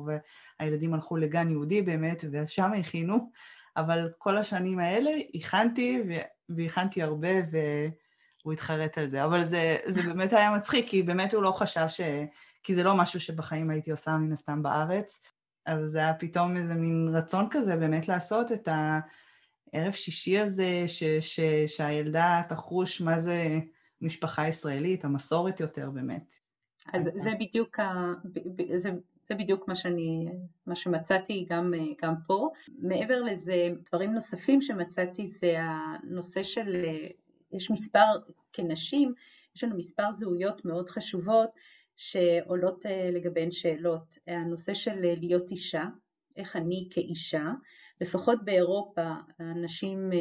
והילדים הלכו לגן יהודי באמת, ושם הכינו, אבל כל השנים האלה הכנתי, והכנתי הרבה, והוא התחרט על זה. אבל זה, זה *laughs* באמת היה מצחיק, כי באמת הוא לא חשב ש... כי זה לא משהו שבחיים הייתי עושה מן הסתם בארץ, אבל זה היה פתאום איזה מין רצון כזה באמת לעשות את הערב שישי הזה, ש, ש, שהילדה תחוש מה זה משפחה ישראלית, המסורת יותר באמת. אז זה בדיוק, ה... זה, זה בדיוק מה שאני, מה שמצאתי גם, גם פה. מעבר לזה, דברים נוספים שמצאתי זה הנושא של, יש מספר, כנשים, יש לנו מספר זהויות מאוד חשובות שעולות אה, לגביהן שאלות. הנושא של אה, להיות אישה, איך אני כאישה, לפחות באירופה, הנשים, אה,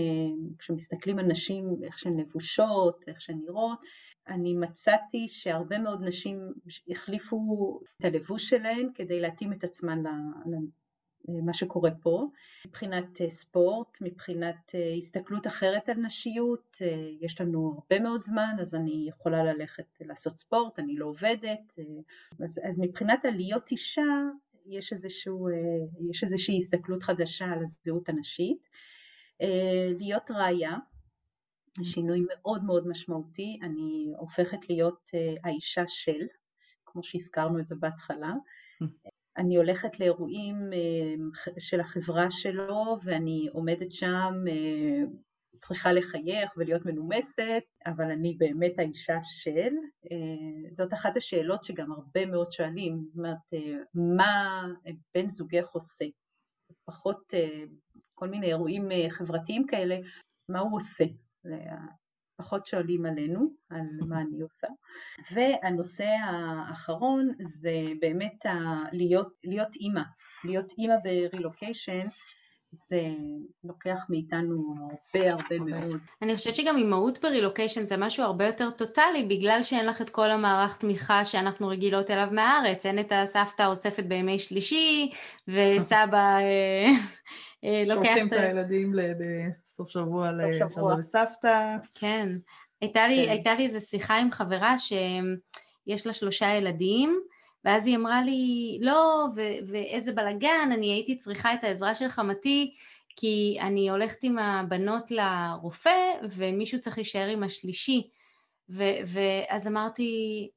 כשמסתכלים על נשים, איך שהן לבושות, איך שהן נראות, אני מצאתי שהרבה מאוד נשים החליפו את הלבוש שלהן כדי להתאים את עצמן מה שקורה פה, מבחינת אה, ספורט, מבחינת אה, הסתכלות אחרת על נשיות, אה, יש לנו הרבה מאוד זמן אז אני יכולה ללכת לעשות ספורט, אני לא עובדת, אז, אז מבחינת הלהיות אישה יש, איזשהו, יש איזושהי הסתכלות חדשה על הזהות הנשית, להיות ראיה שינוי מאוד מאוד משמעותי, אני הופכת להיות האישה של, כמו שהזכרנו את זה בהתחלה, *laughs* אני הולכת לאירועים אה, של החברה שלו ואני עומדת שם, אה, צריכה לחייך ולהיות מנומסת, אבל אני באמת האישה של. אה, זאת אחת השאלות שגם הרבה מאוד שואלים, זאת אומרת, מה בן זוגך עושה? פחות כל מיני אירועים חברתיים כאלה, מה הוא עושה? פחות שואלים עלינו, על מה אני עושה. והנושא האחרון זה באמת ה- להיות, להיות אימא, להיות אימא ברילוקיישן זה לוקח מאיתנו הרבה הרבה מאוד. אני חושבת שגם אימהות ברילוקיישן זה משהו הרבה יותר טוטאלי בגלל שאין לך את כל המערך תמיכה שאנחנו רגילות אליו מהארץ, אין את הסבתא האוספת בימי שלישי וסבא אה, אה, *laughs* לוקח... שולחים את הילדים בסוף שבוע לסבא וסבתא. כן. הייתה לי, כן. הייתה לי איזו שיחה עם חברה שיש לה שלושה ילדים, ואז היא אמרה לי, לא, ו- ואיזה בלאגן, אני הייתי צריכה את העזרה של חמתי, כי אני הולכת עם הבנות לרופא, ומישהו צריך להישאר עם השלישי. ו- ואז אמרתי,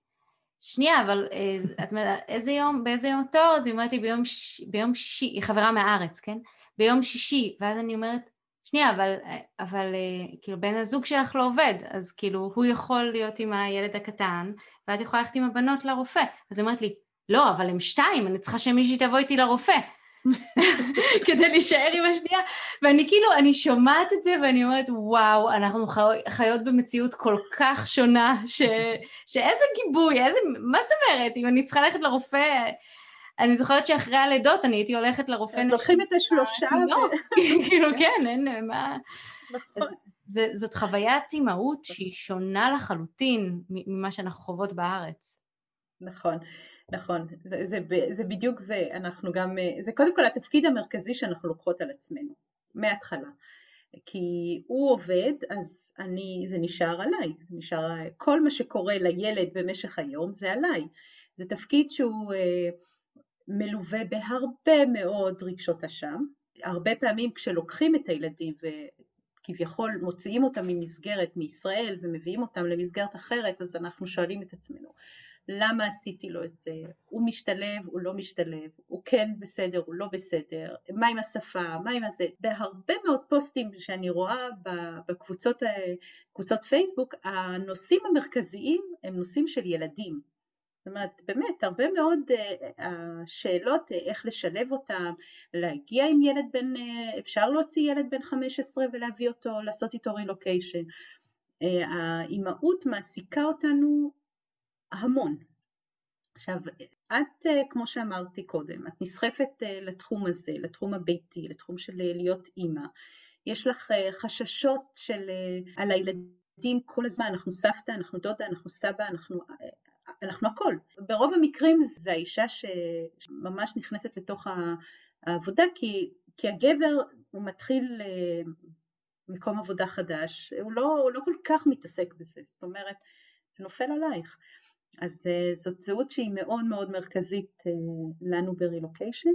שנייה, אבל אה, את איזה יום, באיזה יום תואר? אז היא אומרת לי ביום, ש... ביום שישי, היא חברה מהארץ, כן? ביום שישי, ואז אני אומרת, שנייה, אבל, אבל אה, כאילו בן הזוג שלך לא עובד, אז כאילו הוא יכול להיות עם הילד הקטן, ואת יכולה ללכת עם הבנות לרופא. אז היא אומרת לי, לא, אבל הם שתיים, אני צריכה שמישהי תבוא איתי לרופא. *laughs* כדי להישאר עם השנייה, ואני כאילו, אני שומעת את זה ואני אומרת, וואו, אנחנו חיות במציאות כל כך שונה, ש... שאיזה גיבוי, איזה, מה זאת אומרת, אם אני צריכה ללכת לרופא, אני זוכרת שאחרי הלידות אני הייתי הולכת לרופא נשים. אז לוקחים את השלושה. *laughs* כאילו כן, אין מה. נכון. זאת חוויית אימהות שהיא שונה לחלוטין ממה שאנחנו חוות בארץ. נכון, נכון, זה, זה, זה בדיוק זה, אנחנו גם, זה קודם כל התפקיד המרכזי שאנחנו לוקחות על עצמנו, מההתחלה. כי הוא עובד, אז אני, זה נשאר עליי, נשאר, כל מה שקורה לילד במשך היום זה עליי. זה תפקיד שהוא אה, מלווה בהרבה מאוד רגשות אשם. הרבה פעמים כשלוקחים את הילדים וכביכול מוציאים אותם ממסגרת מישראל ומביאים אותם למסגרת אחרת, אז אנחנו שואלים את עצמנו, למה עשיתי לו את זה, הוא משתלב, הוא לא משתלב, הוא כן בסדר, הוא לא בסדר, מה עם השפה, מה עם הזה, בהרבה מאוד פוסטים שאני רואה בקבוצות קבוצות פייסבוק, הנושאים המרכזיים הם נושאים של ילדים, זאת אומרת באמת הרבה מאוד השאלות uh, uh, איך לשלב אותם, להגיע עם ילד בן, אפשר להוציא ילד בן 15 ולהביא אותו, לעשות איתו רילוקיישן, האימהות מעסיקה אותנו המון. עכשיו, את, אה, כמו שאמרתי קודם, את נסחפת אה, לתחום הזה, לתחום הביתי, לתחום של אה, להיות אימא. יש לך חששות של, על הילדים כל הזמן, אנחנו סבתא, אנחנו דודה, אנחנו סבא, אנחנו, אנחנו הכל. ברוב המקרים זה האישה שממש נכנסת לתוך העבודה, כי, כי הגבר הוא מתחיל מקום עבודה חדש, הוא לא, הוא לא כל כך מתעסק בזה, זאת אומרת, זה נופל עלייך. אז uh, זאת זהות שהיא מאוד מאוד מרכזית uh, לנו ברילוקיישן.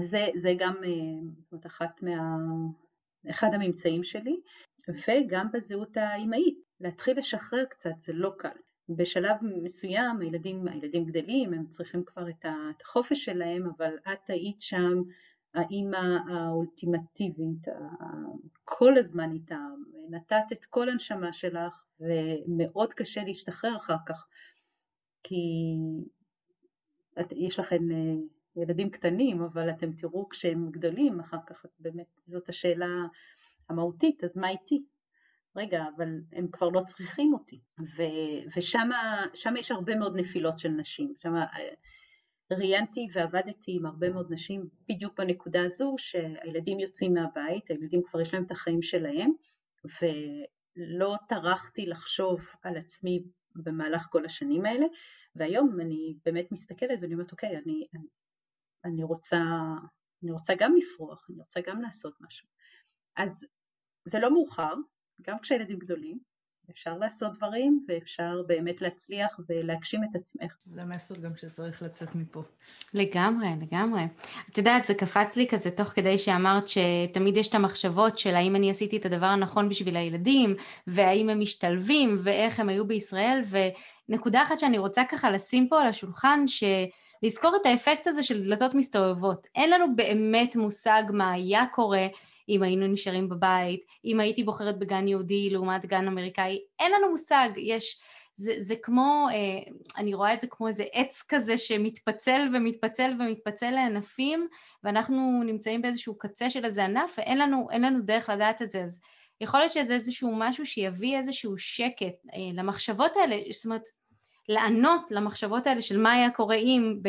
זה, זה גם זאת אחת מה... אחד הממצאים שלי, וגם בזהות האימהית, להתחיל לשחרר קצת זה לא קל. בשלב מסוים הילדים, הילדים גדלים, הם צריכים כבר את החופש שלהם, אבל את היית שם האימא האולטימטיבית, כל הזמן איתם, נתת את כל הנשמה שלך ומאוד קשה להשתחרר אחר כך כי את, יש לכם אה, ילדים קטנים, אבל אתם תראו כשהם גדולים, אחר כך באמת זאת השאלה המהותית, אז מה איתי? רגע, אבל הם כבר לא צריכים אותי. ושם יש הרבה מאוד נפילות של נשים. שם אה, ראיינתי ועבדתי עם הרבה מאוד נשים בדיוק בנקודה הזו שהילדים יוצאים מהבית, הילדים כבר יש להם את החיים שלהם, ולא טרחתי לחשוב על עצמי במהלך כל השנים האלה, והיום אני באמת מסתכלת ואני אומרת, אוקיי, אני, אני, רוצה, אני רוצה גם לפרוח, אני רוצה גם לעשות משהו. אז זה לא מאוחר, גם כשהילדים גדולים, אפשר לעשות דברים ואפשר באמת להצליח ולהגשים את עצמך. זה מסר גם שצריך לצאת מפה. לגמרי, לגמרי. את יודעת, זה קפץ לי כזה תוך כדי שאמרת שתמיד יש את המחשבות של האם אני עשיתי את הדבר הנכון בשביל הילדים, והאם הם משתלבים, ואיך הם היו בישראל, ונקודה אחת שאני רוצה ככה לשים פה על השולחן, ש... לזכור את האפקט הזה של דלתות מסתובבות. אין לנו באמת מושג מה היה קורה אם היינו נשארים בבית, אם הייתי בוחרת בגן יהודי לעומת גן אמריקאי, אין לנו מושג, יש, זה, זה כמו, אה, אני רואה את זה כמו איזה עץ כזה שמתפצל ומתפצל ומתפצל לענפים, ואנחנו נמצאים באיזשהו קצה של איזה ענף, ואין לנו, לנו דרך לדעת את זה, אז יכול להיות שזה איזשהו משהו שיביא איזשהו שקט אה, למחשבות האלה, זאת אומרת, לענות למחשבות האלה של מה היה קורה אם,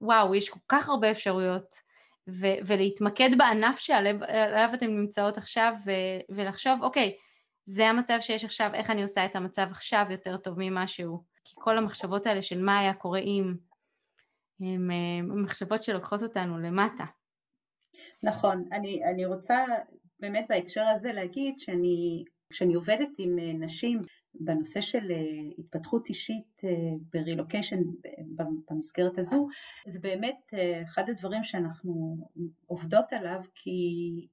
בוואו, יש כל כך הרבה אפשרויות, ו- ולהתמקד בענף שעליו אתן נמצאות עכשיו ו- ולחשוב, אוקיי, זה המצב שיש עכשיו, איך אני עושה את המצב עכשיו יותר טוב ממה שהוא. כי כל המחשבות האלה של מה היה קורה אם, הן מחשבות שלוקחות אותנו למטה. נכון, אני, אני רוצה באמת בהקשר הזה להגיד שאני, כשאני עובדת עם אה, נשים בנושא של אה, התפתחות אישית אה, ברילוקיישן במסגרת הזו, זה באמת אה, אחד הדברים שאנחנו עובדות עליו, כי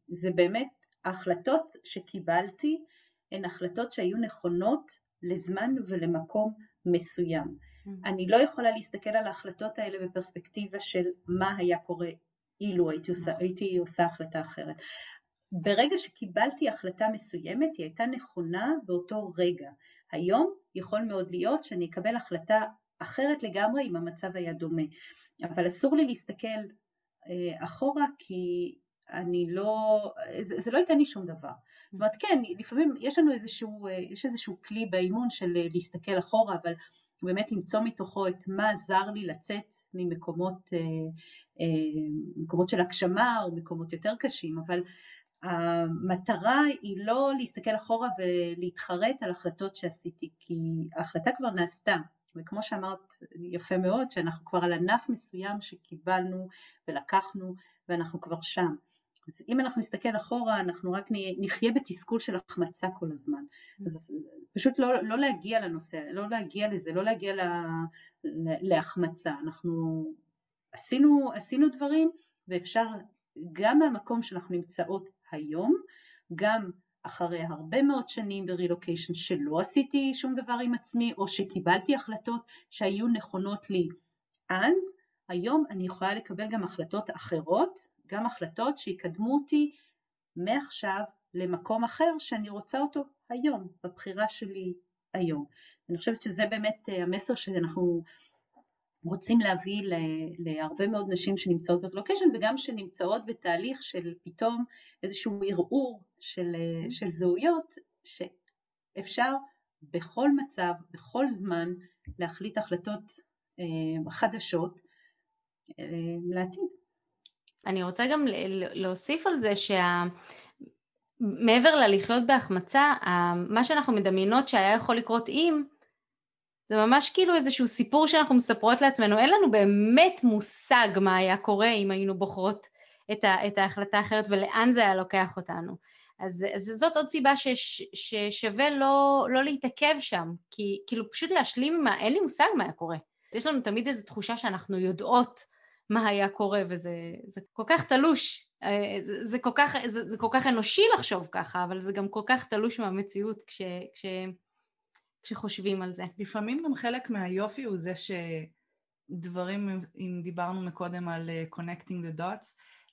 זה באמת ההחלטות שקיבלתי הן החלטות שהיו נכונות לזמן ולמקום מסוים. Mm. אני לא יכולה להסתכל על ההחלטות האלה בפרספקטיבה של מה היה קורה אילו הייתי עושה, הייתי עושה החלטה אחרת. ברגע שקיבלתי החלטה מסוימת היא הייתה נכונה באותו רגע. היום יכול מאוד להיות שאני אקבל החלטה אחרת לגמרי אם המצב היה דומה. אבל אסור לי להסתכל אה, אחורה כי אני לא, זה, זה לא ייתן לי שום דבר. זאת אומרת כן, לפעמים יש לנו איזשהו, אה, יש איזשהו כלי באימון של אה, להסתכל אחורה, אבל באמת למצוא מתוכו את מה עזר לי לצאת ממקומות מקומות של הגשמה או מקומות יותר קשים, אבל המטרה היא לא להסתכל אחורה ולהתחרט על החלטות שעשיתי, כי ההחלטה כבר נעשתה, וכמו שאמרת יפה מאוד, שאנחנו כבר על ענף מסוים שקיבלנו ולקחנו ואנחנו כבר שם. אז אם אנחנו נסתכל אחורה, אנחנו רק נחיה בתסכול של החמצה כל הזמן. אז פשוט לא, לא להגיע לנושא, לא להגיע לזה, לא להגיע לה, להחמצה. אנחנו עשינו, עשינו דברים ואפשר גם מהמקום שאנחנו נמצאות היום, גם אחרי הרבה מאוד שנים ברילוקיישן שלא עשיתי שום דבר עם עצמי או שקיבלתי החלטות שהיו נכונות לי אז, היום אני יכולה לקבל גם החלטות אחרות, גם החלטות שיקדמו אותי מעכשיו למקום אחר שאני רוצה אותו היום, בבחירה שלי היום. אני חושבת שזה באמת אה, המסר שאנחנו רוצים להביא להרבה מאוד נשים שנמצאות בקלוקיישן וגם שנמצאות בתהליך של פתאום איזשהו ערעור של, של זהויות שאפשר בכל מצב, בכל זמן להחליט החלטות אה, חדשות אה, לעתיד. אני רוצה גם להוסיף על זה שה... מעבר ללחיות בהחמצה, מה שאנחנו מדמיינות שהיה יכול לקרות אם, זה ממש כאילו איזשהו סיפור שאנחנו מספרות לעצמנו, אין לנו באמת מושג מה היה קורה אם היינו בוחרות את, ה, את ההחלטה האחרת ולאן זה היה לוקח אותנו. אז, אז זאת עוד סיבה שש, ששווה לא, לא להתעכב שם, כי כאילו פשוט להשלים מה, אין לי מושג מה היה קורה. יש לנו תמיד איזו תחושה שאנחנו יודעות מה היה קורה וזה כל כך תלוש, אה, זה, זה, כל כך, זה, זה כל כך אנושי לחשוב ככה, אבל זה גם כל כך תלוש מהמציאות כש... כש כשחושבים על זה. לפעמים גם חלק מהיופי הוא זה שדברים, אם דיברנו מקודם על uh, connecting the dots,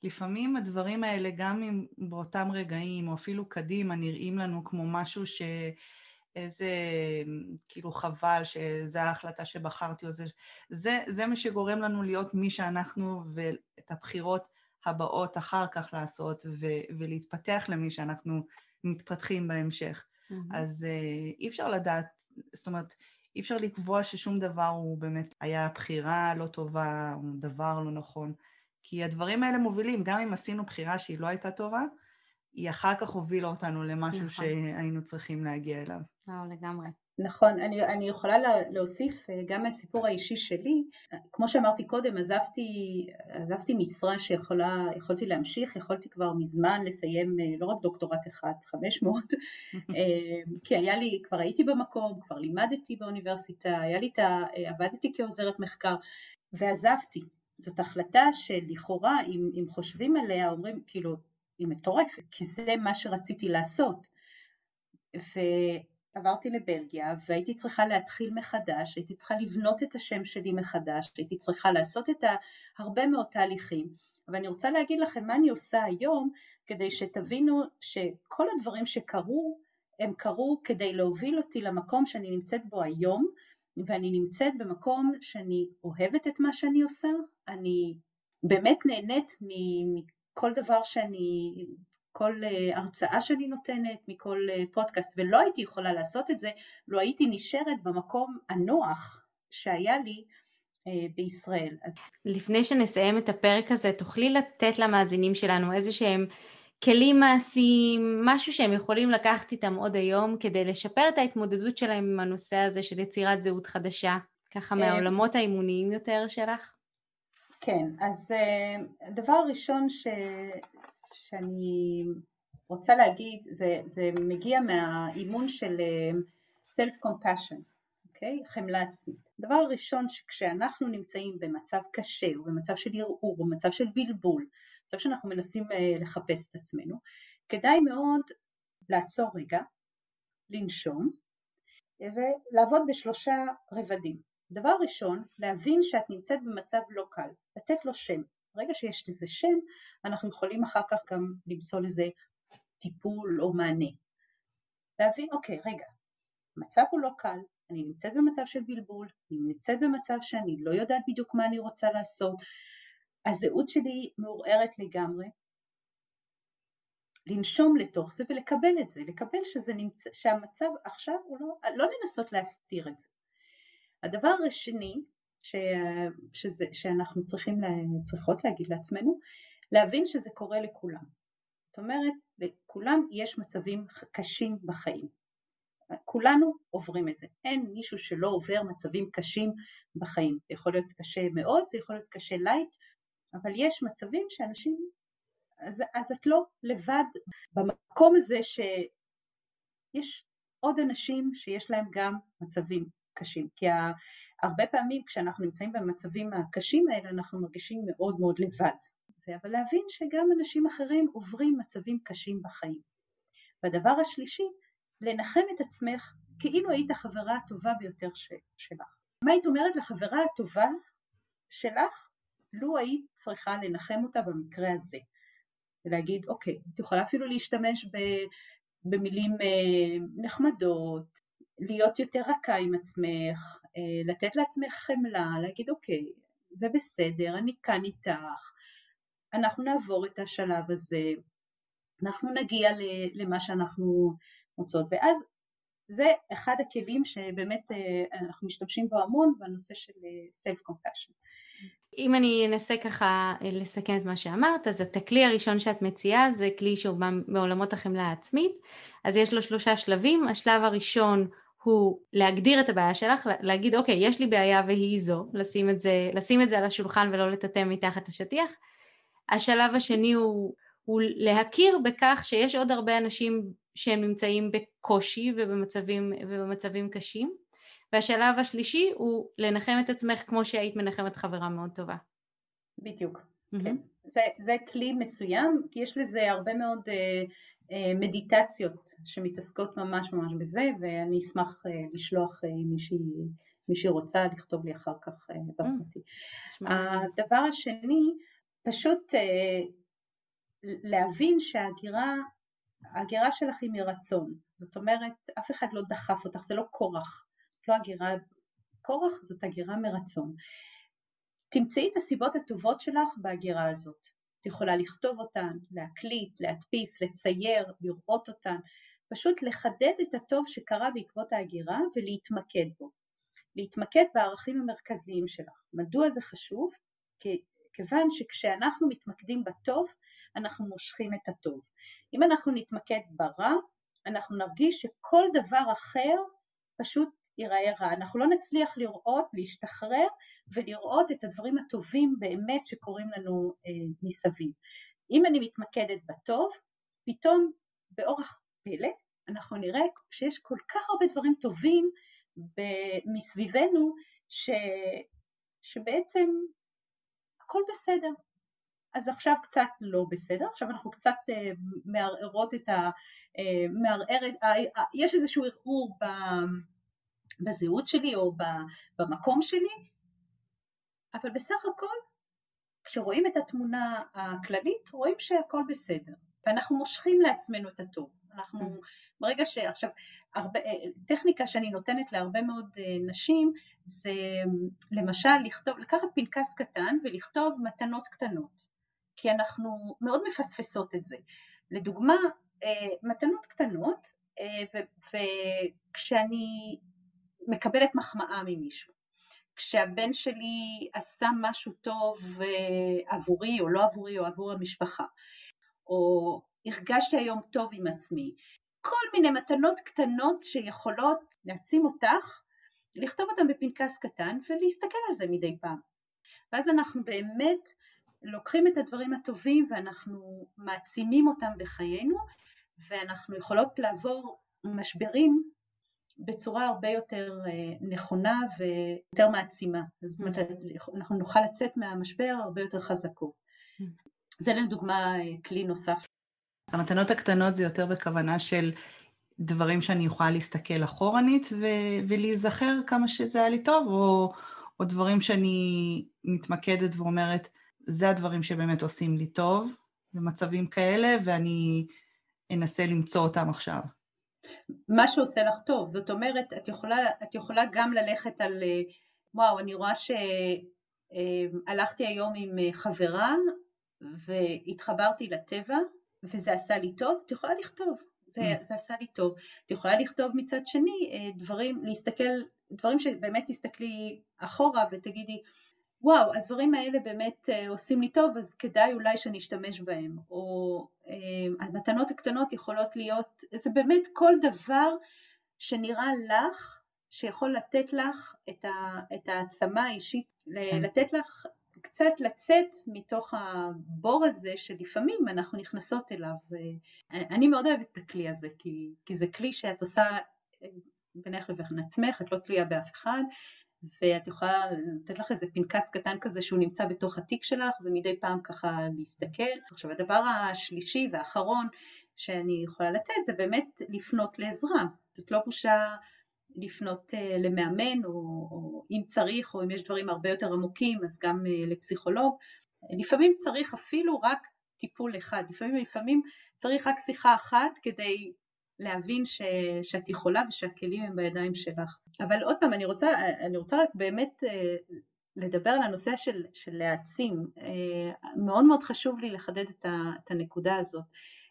לפעמים הדברים האלה, גם אם באותם רגעים, או אפילו קדימה, נראים לנו כמו משהו ש... איזה, כאילו חבל שזו ההחלטה שבחרתי, או זה, זה, זה מה שגורם לנו להיות מי שאנחנו ואת הבחירות הבאות אחר כך לעשות ו, ולהתפתח למי שאנחנו מתפתחים בהמשך. Mm-hmm. אז uh, אי אפשר לדעת זאת אומרת, אי אפשר לקבוע ששום דבר הוא באמת היה בחירה לא טובה, או דבר לא נכון, כי הדברים האלה מובילים, גם אם עשינו בחירה שהיא לא הייתה טובה, היא אחר כך הובילה אותנו למשהו נכון. שהיינו צריכים להגיע אליו. וואו, לגמרי. נכון, אני, אני יכולה להוסיף אה, גם מהסיפור האישי שלי, כמו שאמרתי קודם, עזבתי, עזבתי משרה שיכולתי להמשיך, יכולתי כבר מזמן לסיים אה, לא רק דוקטורט אחד, 500, *laughs* אה, כי היה לי, כבר הייתי במקום, כבר לימדתי באוניברסיטה, היה לי את ה... עבדתי כעוזרת מחקר, ועזבתי. זאת החלטה שלכאורה, אם, אם חושבים עליה, אומרים כאילו, היא מטורפת, כי זה מה שרציתי לעשות. ו... עברתי לבלגיה והייתי צריכה להתחיל מחדש, הייתי צריכה לבנות את השם שלי מחדש, הייתי צריכה לעשות את הרבה מאוד תהליכים, ואני רוצה להגיד לכם מה אני עושה היום כדי שתבינו שכל הדברים שקרו הם קרו כדי להוביל אותי למקום שאני נמצאת בו היום ואני נמצאת במקום שאני אוהבת את מה שאני עושה, אני באמת נהנית מכל דבר שאני מכל אה, הרצאה שאני נותנת, מכל אה, פודקאסט, ולא הייתי יכולה לעשות את זה, לא הייתי נשארת במקום הנוח שהיה לי אה, בישראל. אז... לפני שנסיים את הפרק הזה, תוכלי לתת למאזינים שלנו איזה שהם כלים מעשיים, משהו שהם יכולים לקחת איתם עוד היום כדי לשפר את ההתמודדות שלהם עם הנושא הזה של יצירת זהות חדשה, ככה מהעולמות האימוניים יותר שלך? כן, אז הדבר הראשון ש... שאני רוצה להגיד, זה, זה מגיע מהאימון של סלף uh, קומפשן, אוקיי? חמלה עצמית. דבר ראשון שכשאנחנו נמצאים במצב קשה או במצב של ערעור או במצב של בלבול, מצב שאנחנו מנסים uh, לחפש את עצמנו, כדאי מאוד לעצור רגע, לנשום ולעבוד בשלושה רבדים. דבר ראשון, להבין שאת נמצאת במצב לא קל, לתת לו שם. ברגע שיש לזה שם, אנחנו יכולים אחר כך גם למצוא לזה טיפול או מענה. להבין, אוקיי, רגע, המצב הוא לא קל, אני נמצאת במצב של בלבול, אני נמצאת במצב שאני לא יודעת בדיוק מה אני רוצה לעשות, הזהות שלי מעורערת לגמרי, לנשום לתוך זה ולקבל את זה, לקבל שזה נמצא, שהמצב עכשיו הוא לא, לא לנסות להסתיר את זה. הדבר השני ש, שזה, שאנחנו צריכים, צריכות להגיד לעצמנו, להבין שזה קורה לכולם. זאת אומרת, לכולם יש מצבים קשים בחיים. כולנו עוברים את זה, אין מישהו שלא עובר מצבים קשים בחיים, זה יכול להיות קשה מאוד, זה יכול להיות קשה לייט, אבל יש מצבים שאנשים, אז, אז את לא לבד במקום הזה שיש עוד אנשים שיש להם גם מצבים קשים, כי הרבה פעמים כשאנחנו נמצאים במצבים הקשים האלה אנחנו מרגישים מאוד מאוד לבד, אבל להבין שגם אנשים אחרים עוברים מצבים קשים בחיים. והדבר השלישי לנחם את עצמך כאילו היית החברה הטובה ביותר ש- שלך. מה היית אומרת לחברה הטובה שלך לו היית צריכה לנחם אותה במקרה הזה? ולהגיד אוקיי, את יכולה אפילו להשתמש ב- במילים אה, נחמדות, להיות יותר רכה עם עצמך, אה, לתת לעצמך חמלה, להגיד אוקיי, זה בסדר, אני כאן איתך, אנחנו נעבור את השלב הזה, אנחנו נגיע למה שאנחנו רוצות, ואז זה אחד הכלים שבאמת אה, אנחנו משתמשים בו המון בנושא של סלף אה, קומפשן. אם אני אנסה ככה לסכם את מה שאמרת, אז את הכלי הראשון שאת מציעה זה כלי שהוא מעולמות החמלה העצמית, אז יש לו שלושה שלבים, השלב הראשון הוא להגדיר את הבעיה שלך, להגיד אוקיי יש לי בעיה והיא זו, לשים את זה, לשים את זה על השולחן ולא לטאטא מתחת לשטיח, השלב השני הוא, הוא להכיר בכך שיש עוד הרבה אנשים שהם נמצאים בקושי ובמצבים, ובמצבים קשים והשלב השלישי הוא לנחם את עצמך כמו שהיית מנחמת חברה מאוד טובה. בדיוק, mm-hmm. כן. זה, זה כלי מסוים, יש לזה הרבה מאוד אה, מדיטציות שמתעסקות ממש ממש בזה ואני אשמח אה, לשלוח אה, מישהי, מישהי רוצה לכתוב לי אחר כך אה, בפרטי. הדבר השני, פשוט אה, להבין שההגירה ההגירה שלך היא מרצון, זאת אומרת אף אחד לא דחף אותך, זה לא כורח, לא הגירה, כורח זאת הגירה מרצון. תמצאי את הסיבות הטובות שלך בהגירה הזאת, את יכולה לכתוב אותן, להקליט, להדפיס, לצייר, לראות אותן, פשוט לחדד את הטוב שקרה בעקבות ההגירה ולהתמקד בו. להתמקד בערכים המרכזיים שלך. מדוע זה חשוב? כי כיוון שכשאנחנו מתמקדים בטוב, אנחנו מושכים את הטוב. אם אנחנו נתמקד ברע, אנחנו נרגיש שכל דבר אחר פשוט ייראה רע. אנחנו לא נצליח לראות, להשתחרר ולראות את הדברים הטובים באמת שקורים לנו אה, מסביב. אם אני מתמקדת בטוב, פתאום באורח פלא אנחנו נראה שיש כל כך הרבה דברים טובים מסביבנו ש... שבעצם הכל בסדר. אז עכשיו קצת לא בסדר, עכשיו אנחנו קצת uh, מערערות את ה... Uh, מערערת, uh, uh, יש איזשהו ערעור ב, בזהות שלי או במקום שלי, אבל בסך הכל כשרואים את התמונה הכללית רואים שהכל בסדר, ואנחנו מושכים לעצמנו את הטוב. אנחנו, mm. ברגע שעכשיו, הרבה, טכניקה שאני נותנת להרבה מאוד אה, נשים זה למשל לכתוב, לקחת פנקס קטן ולכתוב מתנות קטנות, כי אנחנו מאוד מפספסות את זה. לדוגמה, אה, מתנות קטנות, אה, וכשאני מקבלת מחמאה ממישהו, כשהבן שלי עשה משהו טוב עבורי או לא עבורי או עבור המשפחה, או הרגשתי היום טוב עם עצמי. כל מיני מתנות קטנות שיכולות להעצים אותך, לכתוב אותן בפנקס קטן ולהסתכל על זה מדי פעם. ואז אנחנו באמת לוקחים את הדברים הטובים ואנחנו מעצימים אותם בחיינו ואנחנו יכולות לעבור משברים בצורה הרבה יותר אה, נכונה ויותר מעצימה. זאת אומרת, mm-hmm. אנחנו נוכל לצאת מהמשבר הרבה יותר חזקות. Mm-hmm. זה לדוגמה אה, כלי נוסף המתנות הקטנות זה יותר בכוונה של דברים שאני יכולה להסתכל אחורנית ו- ולהיזכר כמה שזה היה לי טוב, או, או דברים שאני מתמקדת ואומרת, זה הדברים שבאמת עושים לי טוב במצבים כאלה, ואני אנסה למצוא אותם עכשיו. מה שעושה לך טוב, זאת אומרת, את יכולה, את יכולה גם ללכת על, וואו, אני רואה שהלכתי אה, היום עם אה, חברה והתחברתי לטבע, וזה עשה לי טוב, את יכולה לכתוב, זה, mm. זה עשה לי טוב. את יכולה לכתוב מצד שני אה, דברים, להסתכל, דברים שבאמת תסתכלי אחורה ותגידי, וואו, הדברים האלה באמת uh, עושים לי טוב, אז כדאי אולי שאני אשתמש בהם. או uh, המתנות הקטנות יכולות להיות, זה באמת כל דבר שנראה לך, שיכול לתת לך את, ה, את העצמה האישית, כן. לתת לך קצת לצאת מתוך הבור הזה שלפעמים אנחנו נכנסות אליו. אני מאוד אוהבת את הכלי הזה, כי, כי זה כלי שאת עושה אה, בינך לבין עצמך, את לא תלויה באף אחד, ואת יכולה לתת לך איזה פנקס קטן כזה שהוא נמצא בתוך התיק שלך ומדי פעם ככה להסתכל. עכשיו הדבר השלישי והאחרון שאני יכולה לתת זה באמת לפנות לעזרה. זאת לא בושה לפנות uh, למאמן או, או אם צריך או אם יש דברים הרבה יותר עמוקים אז גם uh, לפסיכולוג. לפעמים צריך אפילו רק טיפול אחד, לפעמים לפעמים צריך רק שיחה אחת כדי להבין ש, שאת יכולה ושהכלים הם בידיים שלך. אבל עוד פעם, אני רוצה, אני רוצה רק באמת אה, לדבר על הנושא של, של להעצים. אה, מאוד מאוד חשוב לי לחדד את, ה, את הנקודה הזאת.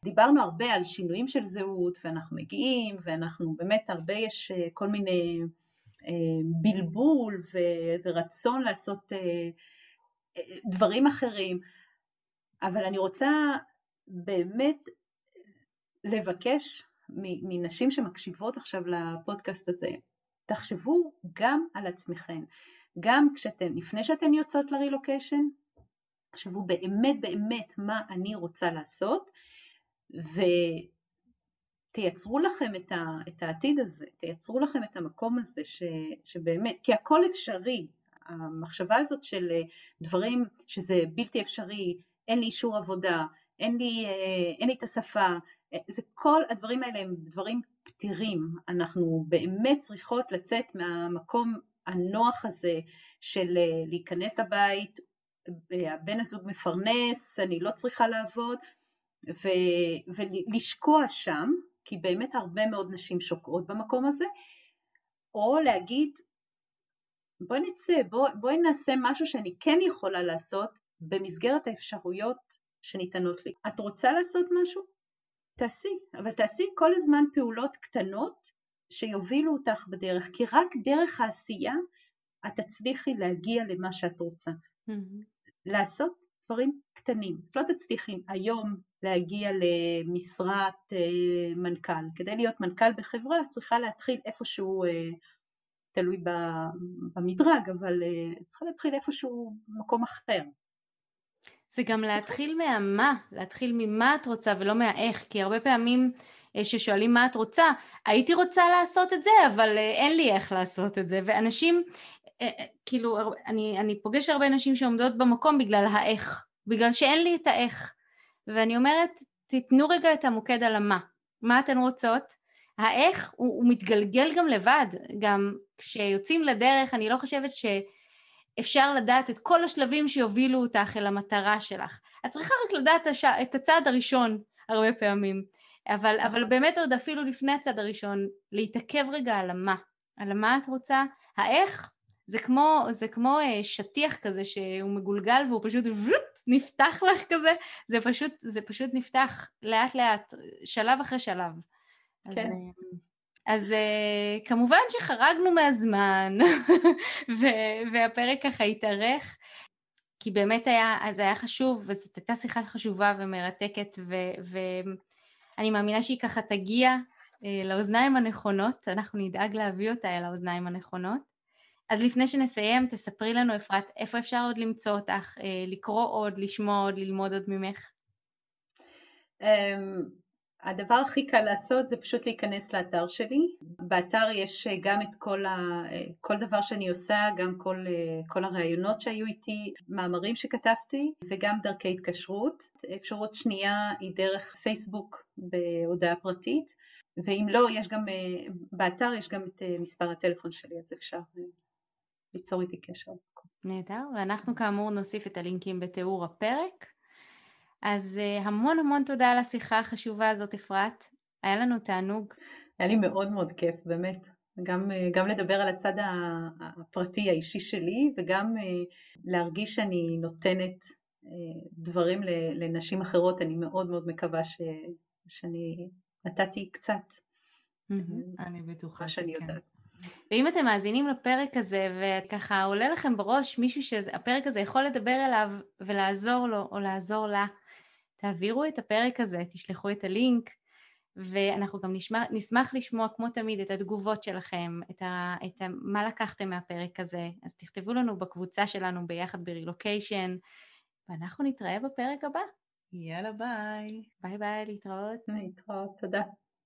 דיברנו הרבה על שינויים של זהות, ואנחנו מגיעים, ואנחנו באמת הרבה, יש אה, כל מיני בלבול ו, ורצון לעשות דברים אחרים, אבל אני רוצה באמת לבקש מנשים שמקשיבות עכשיו לפודקאסט הזה, תחשבו גם על עצמכם, גם כשאתן, לפני שאתן יוצאות לרילוקיישן, תחשבו באמת באמת מה אני רוצה לעשות, ותייצרו לכם את, ה, את העתיד הזה, תייצרו לכם את המקום הזה ש, שבאמת, כי הכל אפשרי, המחשבה הזאת של דברים שזה בלתי אפשרי, אין לי אישור עבודה, אין לי, אה, אין לי את השפה, אה, זה כל הדברים האלה הם דברים פתירים, אנחנו באמת צריכות לצאת מהמקום הנוח הזה של אה, להיכנס לבית, הבן הזוג מפרנס, אני לא צריכה לעבוד, ו, ולשקוע שם, כי באמת הרבה מאוד נשים שוקעות במקום הזה, או להגיד בואי נצא, בואי בוא נעשה משהו שאני כן יכולה לעשות במסגרת האפשרויות שניתנות לי. את רוצה לעשות משהו? תעשי, אבל תעשי כל הזמן פעולות קטנות שיובילו אותך בדרך, כי רק דרך העשייה את תצליחי להגיע למה שאת רוצה. Mm-hmm. לעשות דברים קטנים. את לא תצליחי היום להגיע למשרת אה, מנכ"ל. כדי להיות מנכ"ל בחברה צריכה להתחיל איפשהו, אה, תלוי במדרג, אבל אה, צריכה להתחיל איפשהו במקום אחר. זה גם להתחיל מהמה, להתחיל ממה את רוצה ולא מהאיך, כי הרבה פעמים אה, ששואלים מה את רוצה, הייתי רוצה לעשות את זה, אבל אה, אין לי איך לעשות את זה, ואנשים, אה, כאילו, אני, אני פוגשת הרבה נשים שעומדות במקום בגלל האיך, בגלל שאין לי את האיך, ואני אומרת, תיתנו רגע את המוקד על המה, מה אתן רוצות? האיך הוא, הוא מתגלגל גם לבד, גם כשיוצאים לדרך, אני לא חושבת ש... אפשר לדעת את כל השלבים שיובילו אותך אל המטרה שלך. את צריכה רק לדעת הש... את הצעד הראשון הרבה פעמים, אבל, אבל באמת עוד אפילו לפני הצעד הראשון, להתעכב רגע על המה, על מה את רוצה, האיך זה כמו, זה כמו אה, שטיח כזה שהוא מגולגל והוא פשוט נפתח לך כזה, זה פשוט, זה פשוט נפתח לאט לאט, שלב אחרי שלב. כן. אז, אה, אז uh, כמובן שחרגנו מהזמן, *laughs* והפרק ככה התארך, כי באמת היה, זה היה חשוב, וזאת הייתה שיחה חשובה ומרתקת, ואני מאמינה שהיא ככה תגיע uh, לאוזניים הנכונות, אנחנו נדאג להביא אותה אל האוזניים הנכונות. אז לפני שנסיים, תספרי לנו, אפרת, איפה אפשר עוד למצוא אותך, uh, לקרוא עוד, לשמוע עוד, ללמוד עוד ממך? הדבר הכי קל לעשות זה פשוט להיכנס לאתר שלי. באתר יש גם את כל, ה, כל דבר שאני עושה, גם כל, כל הראיונות שהיו איתי, מאמרים שכתבתי וגם דרכי התקשרות. אפשרות שנייה היא דרך פייסבוק בהודעה פרטית, ואם לא, יש גם, באתר יש גם את מספר הטלפון שלי, אז אפשר ליצור איתי קשר. נהדר, ואנחנו כאמור נוסיף את הלינקים בתיאור הפרק. אז אה, המון המון תודה על השיחה החשובה הזאת, אפרת. היה לנו תענוג. היה לי מאוד מאוד כיף, באמת. גם, אה, גם לדבר על הצד הפרטי האישי שלי וגם אה, להרגיש שאני נותנת דברים לנשים אחרות, אני מאוד מאוד מקווה ש, שאני נתתי קצת. אני בטוחה שכן. ואם אתם מאזינים לפרק הזה וככה עולה לכם בראש מישהו שהפרק הזה יכול לדבר אליו ולעזור לו או לעזור לה, תעבירו את הפרק הזה, תשלחו את הלינק, ואנחנו גם נשמע, נשמח לשמוע כמו תמיד את התגובות שלכם, את, ה, את ה, מה לקחתם מהפרק הזה, אז תכתבו לנו בקבוצה שלנו ביחד ברילוקיישן, ואנחנו נתראה בפרק הבא. יאללה ביי. ביי ביי, להתראות. להתראות, תודה.